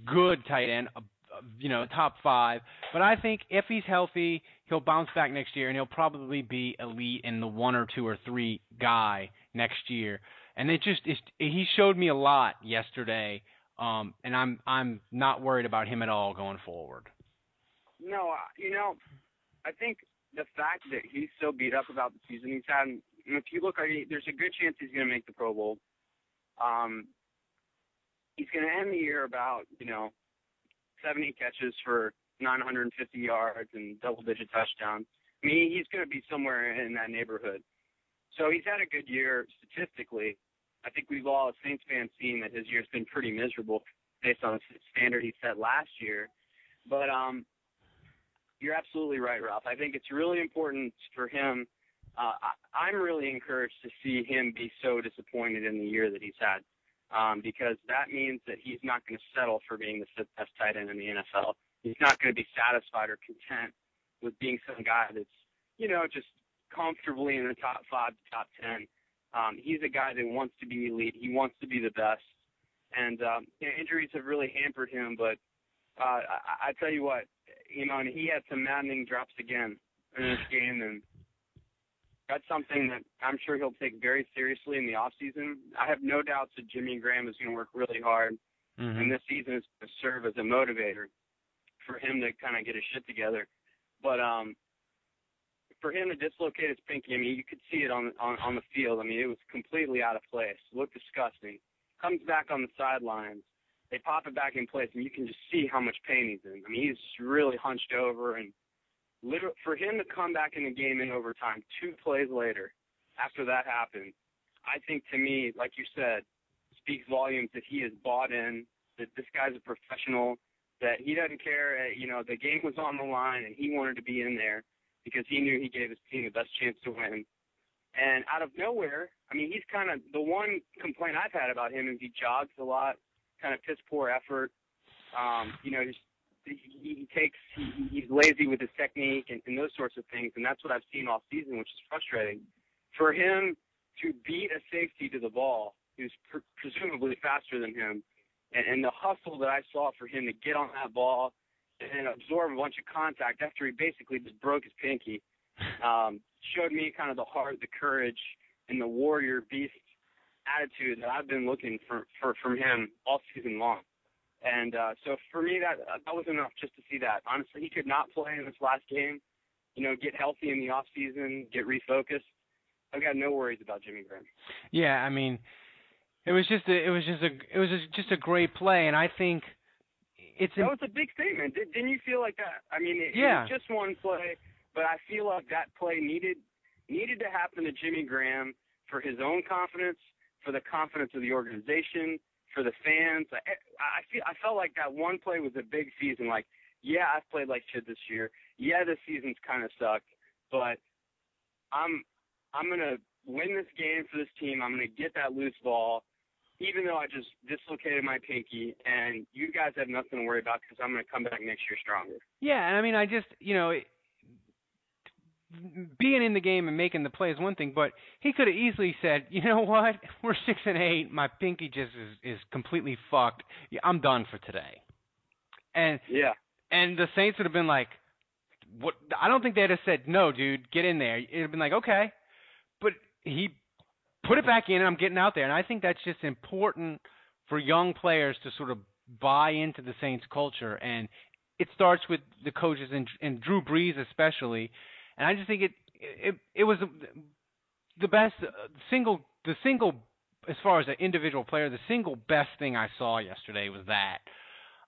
good tight end, you know, top five. But I think if he's healthy, he'll bounce back next year, and he'll probably be elite in the one or two or three guy next year. And it just, it's, he showed me a lot yesterday, um, and I'm, I'm not worried about him at all going forward. No, you know, I think the fact that he's so beat up about the season he's had, if you look, there's a good chance he's going to make the Pro Bowl. Um, he's going to end the year about, you know, 70 catches for 950 yards and double-digit touchdowns. I mean, he's going to be somewhere in that neighborhood. So he's had a good year statistically. I think we've all, as Saints fans, seen that his year's been pretty miserable based on the standard he set last year. But um, you're absolutely right, Ralph. I think it's really important for him. Uh, I, I'm really encouraged to see him be so disappointed in the year that he's had, um, because that means that he's not going to settle for being the fifth best tight end in the NFL. He's not going to be satisfied or content with being some guy that's, you know, just comfortably in the top five to top ten. Um, he's a guy that wants to be elite. He wants to be the best. And um, you know, injuries have really hampered him, but uh, I, I tell you what, you know, and he had some maddening drops again in this game, and that's something that I'm sure he'll take very seriously in the off season. I have no doubts that Jimmy Graham is going to work really hard, mm-hmm. and this season is going to serve as a motivator for him to kind of get his shit together. But um, for him to dislocate his pinky, I mean, you could see it on on on the field. I mean, it was completely out of place. It looked disgusting. Comes back on the sidelines they pop it back in place, and you can just see how much pain he's in. I mean, he's really hunched over, and literally for him to come back in the game in overtime two plays later, after that happened, I think to me, like you said, speaks volumes that he has bought in. That this guy's a professional. That he doesn't care. Uh, you know, the game was on the line, and he wanted to be in there because he knew he gave his team the best chance to win. And out of nowhere, I mean, he's kind of the one complaint I've had about him is he jogs a lot kind of piss poor effort. Um, you know, just, he, he takes he, he's lazy with his technique and, and those sorts of things, and that's what I've seen all season, which is frustrating. For him to beat a safety to the ball who's pr- presumably faster than him, and, and the hustle that I saw for him to get on that ball and absorb a bunch of contact after he basically just broke his pinky, um, showed me kind of the heart, the courage, and the warrior beast attitude that I've been looking for, for from him all season long. And uh, so for me, that that was enough just to see that. Honestly, he could not play in this last game. You know, get healthy in the off season, get refocused. I've got no worries about Jimmy Graham. Yeah, I mean, it was just a, it was just a it was just a great play, and I think it's that was a big statement. Did, didn't you feel like that? I mean, it, yeah. it was just one play, but I feel like that play needed needed to happen to Jimmy Graham for his own confidence for the confidence of the organization, for the fans. I, I feel I felt like that one play was a big season. Like, yeah, I've played like shit this year. Yeah, this season's kind of sucked, but I'm I'm gonna win this game for this team. I'm gonna get that loose ball, even though I just dislocated my pinky. And you guys have nothing to worry about because I'm gonna come back next year stronger. Yeah, and I mean, I just you know being in the game and making the play is one thing, but he could have easily said, "You know what? We're six and eight. My pinky just is is completely fucked. I'm done for today." And yeah, and the Saints would have been like, "What?" I don't think they'd have said, "No, dude, get in there." It'd have been like, "Okay," but he put it back in, and I'm getting out there. And I think that's just important for young players to sort of buy into the Saints culture. And it starts with the coaches and, and Drew Brees especially. And I just think it it it was the best single the single as far as an individual player the single best thing I saw yesterday was that.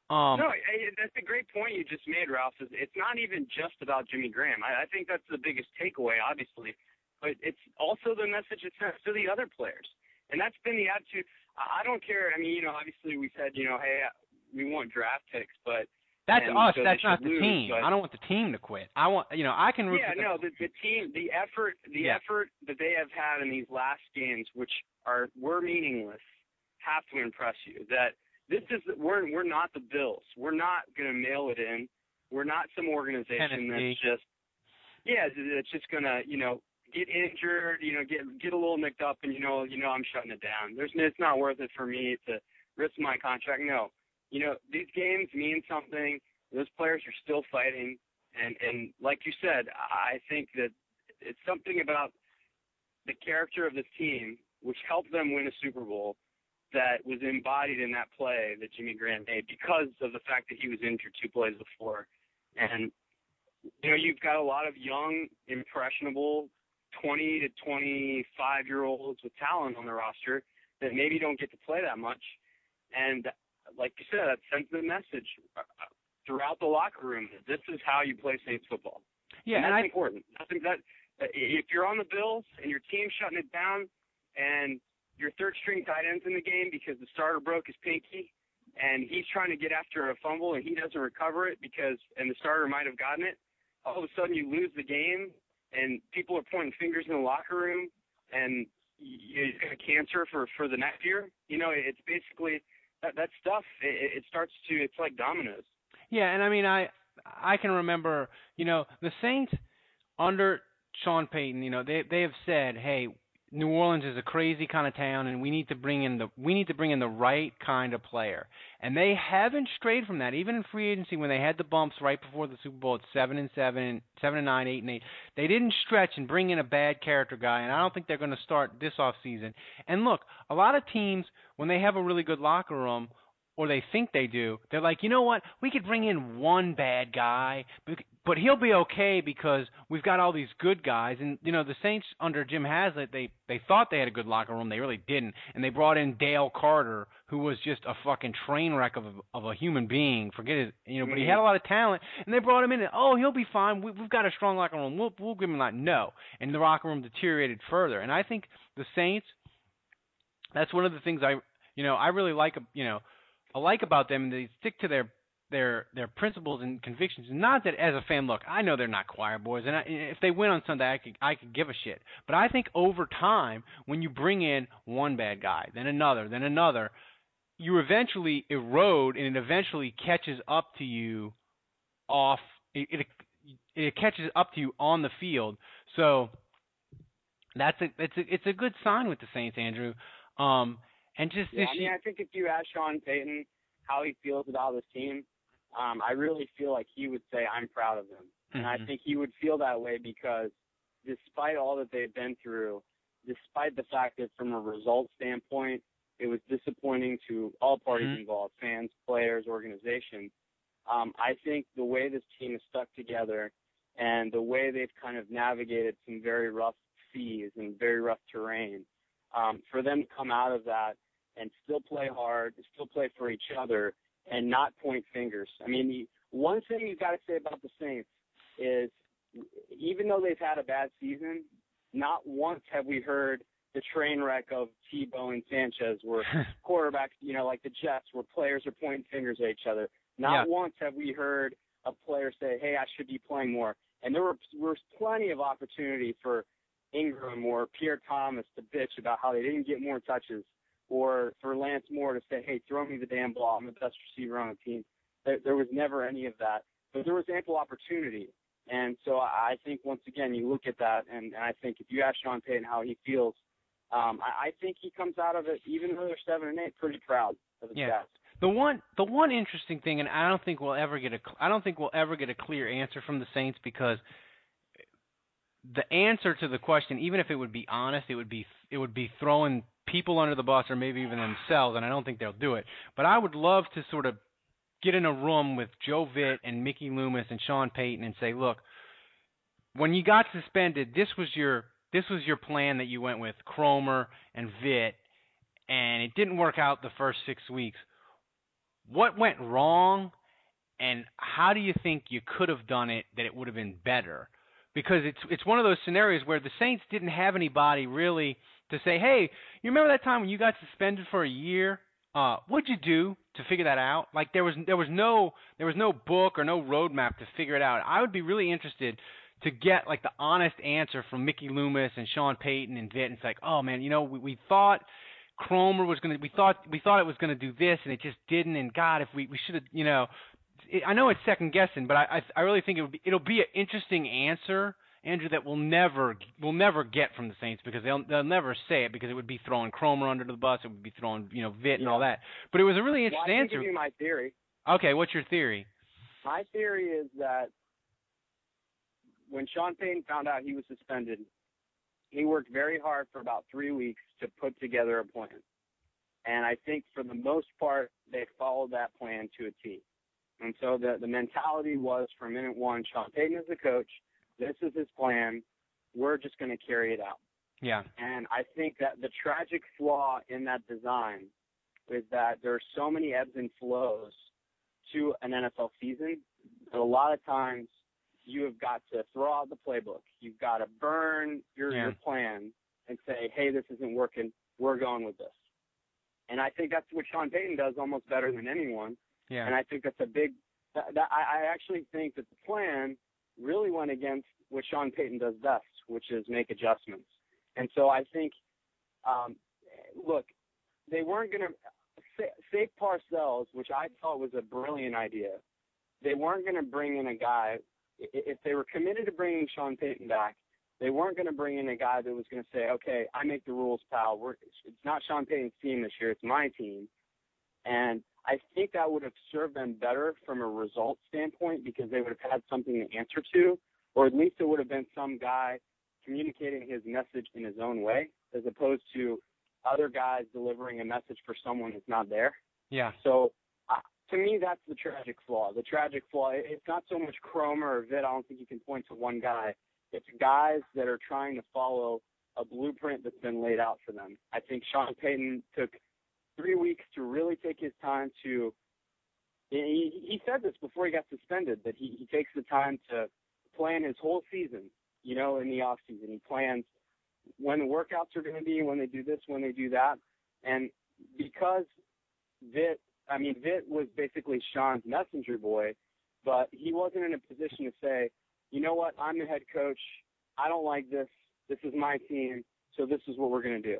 Um, no, that's a great point you just made, Ralph. Is it's not even just about Jimmy Graham. I, I think that's the biggest takeaway, obviously, but it's also the message it sends to the other players, and that's been the attitude. I don't care. I mean, you know, obviously we said, you know, hey, we want draft picks, but that's and us. so that's not the lose, team. I don't want the team to quit. I want, you know, I can root yeah, no, the, the team, the effort, the Yeah. effort that they have had in these last games, which are were meaningless, have to impress you. That this is we're we're not the Bills. We're not going to mail it in. We're not some organization Tennessee. that's just yeah, that's just gonna you know get injured, you know, get get a little nicked up, and you know, you know, I'm shutting it down. There's it's not worth it for me to risk my contract. No, you know, these games mean something. Those players are still fighting, and and like you said, I think that it's something about the character of this team which helped them win a Super Bowl that was embodied in that play that Jimmy Graham made because of the fact that he was injured two plays before. And you know, you've got a lot of young, impressionable 20 to 25 year olds with talent on the roster that maybe don't get to play that much. And like you said, that sends the message uh, throughout the locker room that this is how you play Saints football. Yeah, and and that's I important. I think that uh, if you're on the Bills and your team's shutting it down, and your third string tight end's in the game because the starter broke his pinky, and he's trying to get after a fumble and he doesn't recover it because and the starter might have gotten it. All of a sudden, you lose the game, and people are pointing fingers in the locker room, and you got a cancer for for the next year. You know, it's basically that that stuff. It, it starts to. It's like dominoes. Yeah, and I mean, I I can remember, you know, the Saints under Sean Payton, you know, they they have said, hey, New Orleans is a crazy kind of town, and we need to bring in the we need to bring in the right kind of player, and they haven't strayed from that. Even in free agency, when they had the bumps right before the Super Bowl at seven and seven, seven and nine, eight and eight, they didn't stretch and bring in a bad character guy, and I don't think they're going to start this off season. And look, a lot of teams when they have a really good locker room or they think they do, they're like, you know what? We could bring in one bad guy, but- he'll be okay because we've got all these good guys. And you know, the Saints under Jim Haslett, they they thought they had a good locker room, they really didn't, and they brought in Dale Carter, who was just a fucking train wreck of a, of a human being. Forget it, you know, but he mm-hmm. had a lot of talent, and they brought him in. And, oh, he'll be fine. We, we've got a strong locker room. We'll we'll give him that. No, and the locker room deteriorated further. And I think the Saints, that's one of the things I you know I really like you know I like about them they stick to their their their principles and convictions. Not that as a fan, look, I know they're not choir boys, and I, if they win on Sunday, I could I could give a shit. But I think over time, when you bring in one bad guy, then another, then another, you eventually erode, and it eventually catches up to you off. It, it it catches up to you on the field. So that's a it's a it's a good sign with the Saints, Andrew. Um, and just Yeah, I mean, I think if you ask Sean Payton how he feels about this team, um, I really feel like he would say, "I'm proud of them," and I Mhm. think he would feel that way because, despite all that they've been through, despite the fact that from a result standpoint, it was disappointing to all parties Mhm. involved, fans, players, organization. Um, I think the way this team is stuck together and the way they've kind of navigated some very rough seas and very rough terrain, um, for them to come out of that and still play hard, still play for each other, and not point fingers. I mean, the, one thing you've got to say about the Saints is even though they've had a bad season, not once have we heard the train wreck of Tebow and Sanchez where quarterbacks, you know, like the Jets, where players are pointing fingers at each other. Not Yeah. once have we heard a player say, "Hey, I should be playing more." And there were was plenty of opportunity for Ingram or Pierre Thomas to bitch about how they didn't get more touches, or for Lance Moore to say, "Hey, throw me the damn ball. I'm the best receiver on the team." There, there was never any of that, but there was ample opportunity. And so I think once again you look at that, and, and I think if you ask Sean Payton how he feels, um, I, I think he comes out of it, even though they're seven and eight, pretty proud of his Yeah. The one the one interesting thing, and I don't think we'll ever get a I don't think we'll ever get a clear answer from the Saints because the answer to the question, even if it would be honest, it would be it would be throwing people under the bus or maybe even themselves, and I don't think they'll do it. But I would love to sort of get in a room with Joe Vitt and Mickey Loomis and Sean Payton and say, look, when you got suspended, this was your this was your plan that you went with Kromer and Vitt, and it didn't work out the first six weeks. What went wrong, and how do you think you could have done it that it would have been better? Because it's it's one of those scenarios where the Saints didn't have anybody really to say, hey, you remember that time when you got suspended for a year? Uh, what'd you do to figure that out? Like there was there was no there was no book or no roadmap to figure it out. I would be really interested to get like the honest answer from Mickey Loomis and Sean Payton and Vitt. And it's like, oh man, you know, we, we thought Kromer was gonna, we thought we thought it was gonna do this, and it just didn't. And God, if we we should have, you know, it, I know it's second guessing, but I, I I really think it would be it'll be an interesting answer. Andrew, that we'll never will never get from the Saints because they'll they'll never say it because it would be throwing Kromer under the bus, it would be throwing you know Vitt and all that. But it was a really interesting well, I answer. Give you my theory. Okay, what's your theory? My theory is that when Sean Payton found out he was suspended, he worked very hard for about three weeks to put together a plan. And I think for the most part, they followed that plan to a T. And so the, the mentality was from minute one, Sean Payton is the coach. This is his plan. We're just going to carry it out. Yeah. And I think that the tragic flaw in that design is that there are so many ebbs and flows to an NFL season that a lot of times you have got to throw out the playbook. You've got to burn your, yeah. your plan and say, hey, this isn't working. We're going with this. And I think that's what Sean Payton does almost better than anyone. Yeah. And I think that's a big. That, that, I, I actually think that the plan really went against what Sean Payton does best, which is make adjustments. And so I think, um, look, they weren't going to save Parcells, which I thought was a brilliant idea. They weren't going to bring in a guy if they were committed to bringing Sean Payton back, they weren't going to bring in a guy that was going to say, "Okay, I make the rules, pal. We're, it's not Sean Payton's team this year; it's my team." And I think that would have served them better from a result standpoint because they would have had something to answer to, or at least it would have been some guy communicating his message in his own way, as opposed to other guys delivering a message for someone that's not there. Yeah. So uh, to me, that's the tragic flaw. The tragic flaw, it's not so much Kromer or Vitt. I don't think you can point to one guy. It's guys that are trying to follow a blueprint that's been laid out for them. I think Sean Payton took three weeks to really take his time to. He, he said this before he got suspended that he, he takes the time to plan his whole season, you know, in the off season. He plans when the workouts are going to be, when they do this, when they do that, and because Vitt, I mean, Vitt was basically Sean's messenger boy, but he wasn't in a position to say, you know what, I'm the head coach. I don't like this. This is my team, so this is what we're going to do.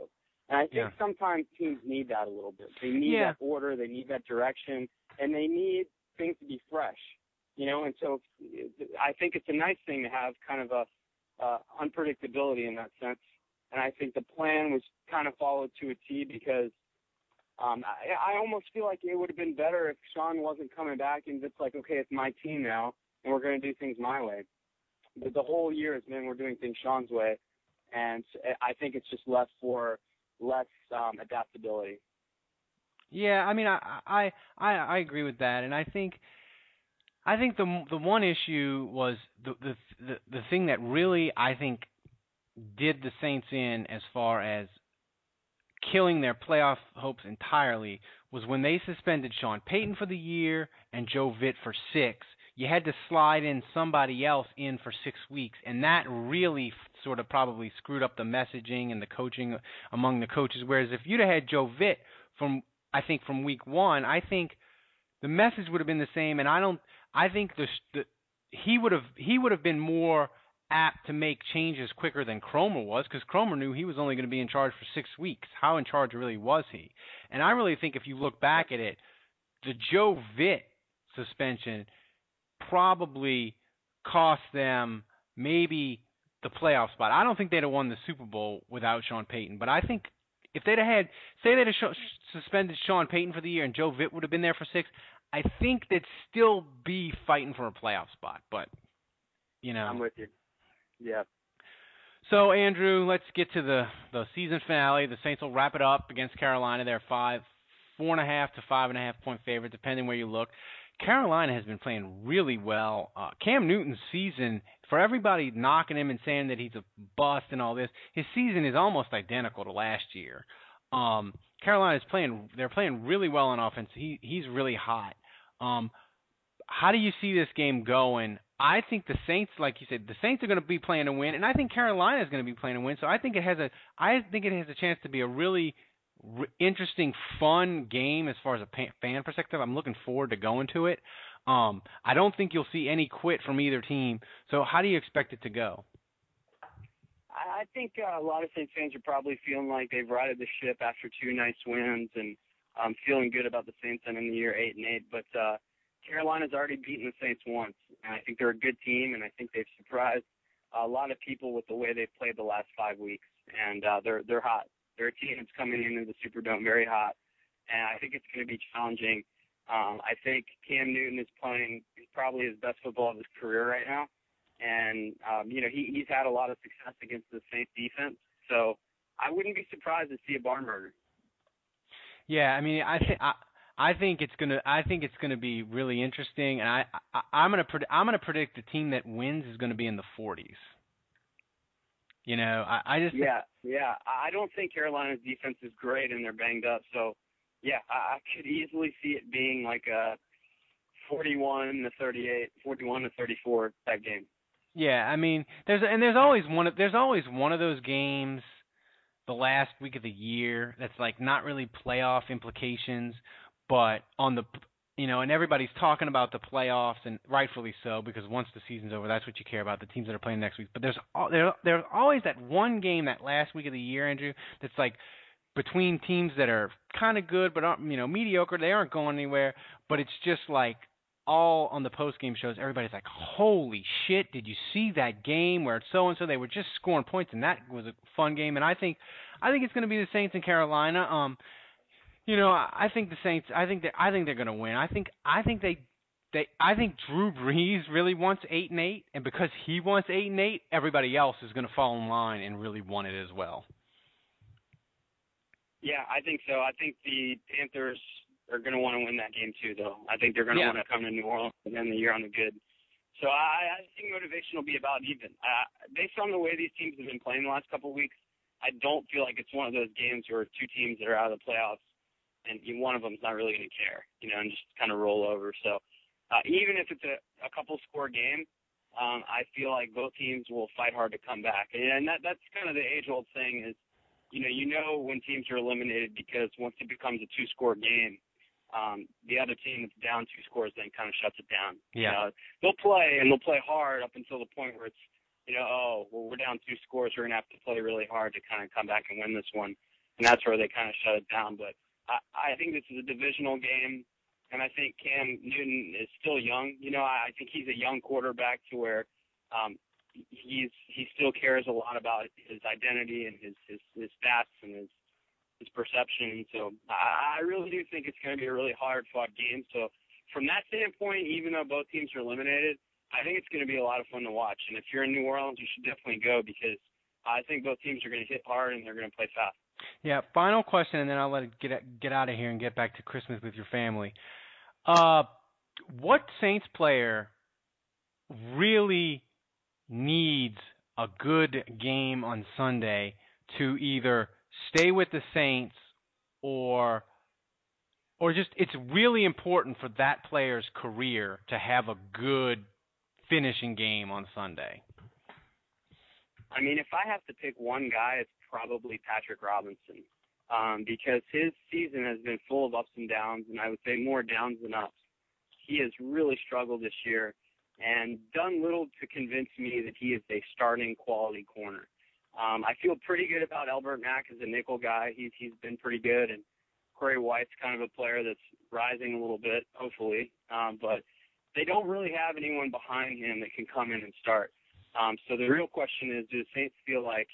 And I think yeah. sometimes teams need that a little bit. They need yeah. that order, they need that direction, and they need things to be fresh. You know, and so I think it's a nice thing to have kind of a uh, unpredictability in that sense. And I think the plan was kind of followed to a T because um, I, I almost feel like it would have been better if Sean wasn't coming back and it's like, okay, it's my team now, and we're going to do things my way. But the whole year has been we're doing things Sean's way, and I think it's just left for less um, adaptability. Yeah, I mean, I, I I I agree with that, and I think I think the the one issue was the the the, the thing that really I think did the Saints in as far as killing their playoff hopes entirely was when they suspended Sean Payton for the year and Joe Vitt for six. You had to slide in somebody else in for six weeks, and that really sort of probably screwed up the messaging and the coaching among the coaches. Whereas if you'd have had Joe Vitt from, I think from week one, I think the message would have been the same. And I don't, I think the, the he would have he would have been more apt to make changes quicker than Kromer was because Kromer knew he was only going to be in charge for six weeks. How in charge really was he? And I really think if you look back at it, the Joe Vitt suspension probably cost them maybe the playoff spot. I don't think they'd have won the Super Bowl without Sean Payton, but I think if they'd have had, say they'd have sh- suspended Sean Payton for the year and Joe Vitt would have been there for six, I think they'd still be fighting for a playoff spot. But you know, I'm with you. Yeah. So Andrew, let's get to the the season finale. The Saints will wrap it up against Carolina. They're five, four and a half to five and a half point favorite, depending where you look. Carolina has been playing really well. Uh, Cam Newton's season, for everybody knocking him and saying that he's a bust and all this, his season is almost identical to last year. Um, Carolina's playing; they're playing really well on offense. He he's really hot. Um, how do you see this game going? I think the Saints, like you said, the Saints are going to be playing to win, and I think Carolina is going to be playing to win. So I think it has a, I think it has a chance to be a really r- interesting, fun game as far as a fan perspective. I'm looking forward to going to it. Um, I don't think you'll see any quit from either team. So how do you expect it to go? I think uh, a lot of Saints fans are probably feeling like they've righted the ship after two nice wins and um, feeling good about the Saints ending the year eight and eight. But uh, Carolina's already beaten the Saints once, and I think they're a good team, and I think they've surprised a lot of people with the way they've played the last five weeks, and uh, they're they're hot. They're a team that's coming into the Superdome very hot, and I think it's going to be challenging. Um, I think Cam Newton is playing probably his best football of his career right now, and um, you know he, he's had a lot of success against the Saints defense. So I wouldn't be surprised to see a barn burner. Yeah, I mean, I think I think it's gonna I think it's gonna be really interesting, and I, I I'm gonna pred- I'm gonna predict the team that wins is gonna be in the 40s. You know, I, I just yeah yeah I don't think Carolina's defense is great and they're banged up, so yeah I, I could easily see it being like a 41 to 38, 41 to 34 type game. Yeah, I mean, there's and there's always one of there's always one of those games the last week of the year that's like not really playoff implications but on the you know, and everybody's talking about the playoffs, and rightfully so, because once the season's over, that's what you care about—the teams that are playing next week. But there's there there's always that one game that last week of the year, Andrew, that's like between teams that are kind of good but aren't you know mediocre. They aren't going anywhere, but it's just like all on the post game shows. Everybody's like, "Holy shit! Did you see that game where so and so they were just scoring points, and that was a fun game." And I think I think it's going to be the Saints in Carolina. Um, you know, I think the Saints. I think that I think they're going to win. I think I think they they I think Drew Brees really wants eight and eight, and because he wants eight and eight, everybody else is going to fall in line and really want it as well. Yeah, I think so. I think the Panthers are going to want to win that game too, though. I think they're going to yeah. want to come to New Orleans and end the year on the good. So I, I think motivation will be about even. Uh, based on the way these teams have been playing the last couple of weeks, I don't feel like it's one of those games where two teams that are out of the playoffs and one of them's not really going to care, you know, and just kind of roll over. So uh, even if it's a, a couple score game, um, I feel like both teams will fight hard to come back, and that that's kind of the age old thing is, you know, you know when teams are eliminated because once it becomes a two score game, um, the other team that's down two scores then kind of shuts it down. Yeah. You know, they'll play and they'll play hard up until the point where it's, you know, oh, well, we're down two scores. We're going to have to play really hard to kind of come back and win this one. And that's where they kind of shut it down. But I, I think this is a divisional game, and I think Cam Newton is still young. You know, I, I think he's a young quarterback to where um, he's he still cares a lot about his identity and his his, his stats and his his perception. So I, I really do think it's going to be a really hard fought game. So from that standpoint, even though both teams are eliminated, I think it's going to be a lot of fun to watch. And if you're in New Orleans, you should definitely go because I think both teams are going to hit hard and they're going to play fast. Yeah, final question, and then I'll let it get get out of here and get back to Christmas with your family. Uh, what Saints player really needs a good game on Sunday to either stay with the Saints or or just it's really important for that player's career to have a good finishing game on Sunday. I mean, if I have to pick one guy, it's probably Patrick Robinson um, because his season has been full of ups and downs, and I would say more downs than ups. He has really struggled this year and done little to convince me that he is a starting quality corner. Um, I feel pretty good about Elbert Mack as a nickel guy. He's he's been pretty good, and Corey White's kind of a player that's rising a little bit, hopefully. Um, but they don't really have anyone behind him that can come in and start. Um, so the real question is, do the Saints feel like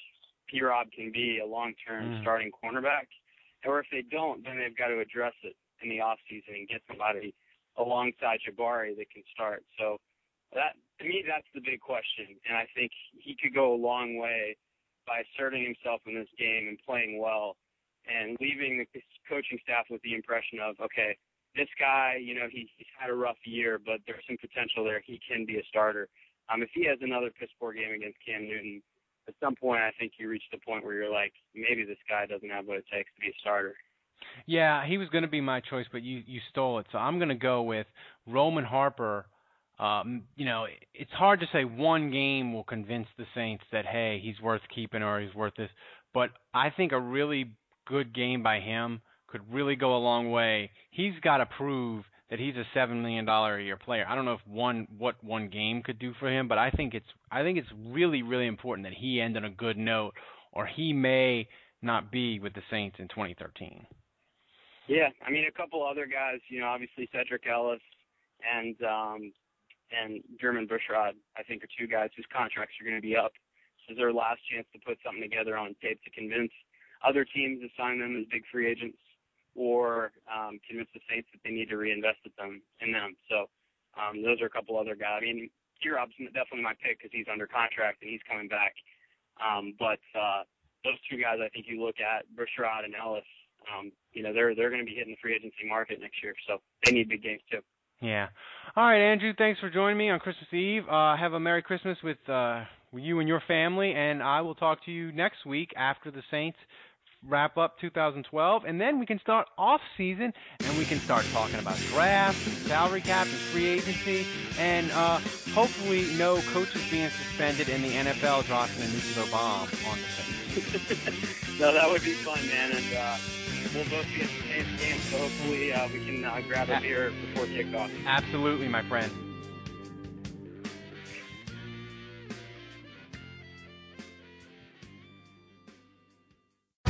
P. Rob can be a long-term mm. starting cornerback, or if they don't, then they've got to address it in the off season and get somebody alongside Jabari that can start. So that to me, that's the big question, and I think he could go a long way by asserting himself in this game and playing well, and leaving the coaching staff with the impression of, okay, this guy, you know, he, he's had a rough year, but there's some potential there. He can be a starter. Um, if he has another piss poor game against Cam Newton, at some point, I think you reach the point where you're like, maybe this guy doesn't have what it takes to be a starter. Yeah, he was going to be my choice, but you you stole it. So I'm going to go with Roman Harper. Um, you know, it's hard to say one game will convince the Saints that hey, he's worth keeping or he's worth this, but I think a really good game by him could really go a long way. He's got to prove that he's a seven million dollar a year player. I don't know if one what one game could do for him, but I think it's I think it's really really important that he end on a good note, or he may not be with the Saints in 2013. Yeah, I mean a couple other guys, you know, obviously Sedrick Ellis and um and Jermon Bushrod, I think are two guys whose contracts are going to be up. This is their last chance to put something together on tape to convince other teams to sign them as big free agents or um, convince the Saints that they need to reinvest in them. In them. So um, those are a couple other guys. I mean, T-Rob's definitely my pick because he's under contract and he's coming back. Um, but uh, those two guys, I think you look at Bushrod and Ellis. Um, you know, they're they're going to be hitting the free agency market next year, so they need big games too. Yeah. All right, Andrew. Thanks for joining me on Christmas Eve. Uh, have a Merry Christmas with uh, you and your family, and I will talk to you next week after the Saints wrap up 2012, and then we can start off season and we can start talking about draft, salary cap, and free agency, and uh, hopefully no coaches being suspended in the NFL dropping a nuclear bomb on the Saints. no, that would be fun, man, and uh, we'll both be at the same game, so hopefully uh, we can uh, grab a beer before kickoff. Absolutely, my friend.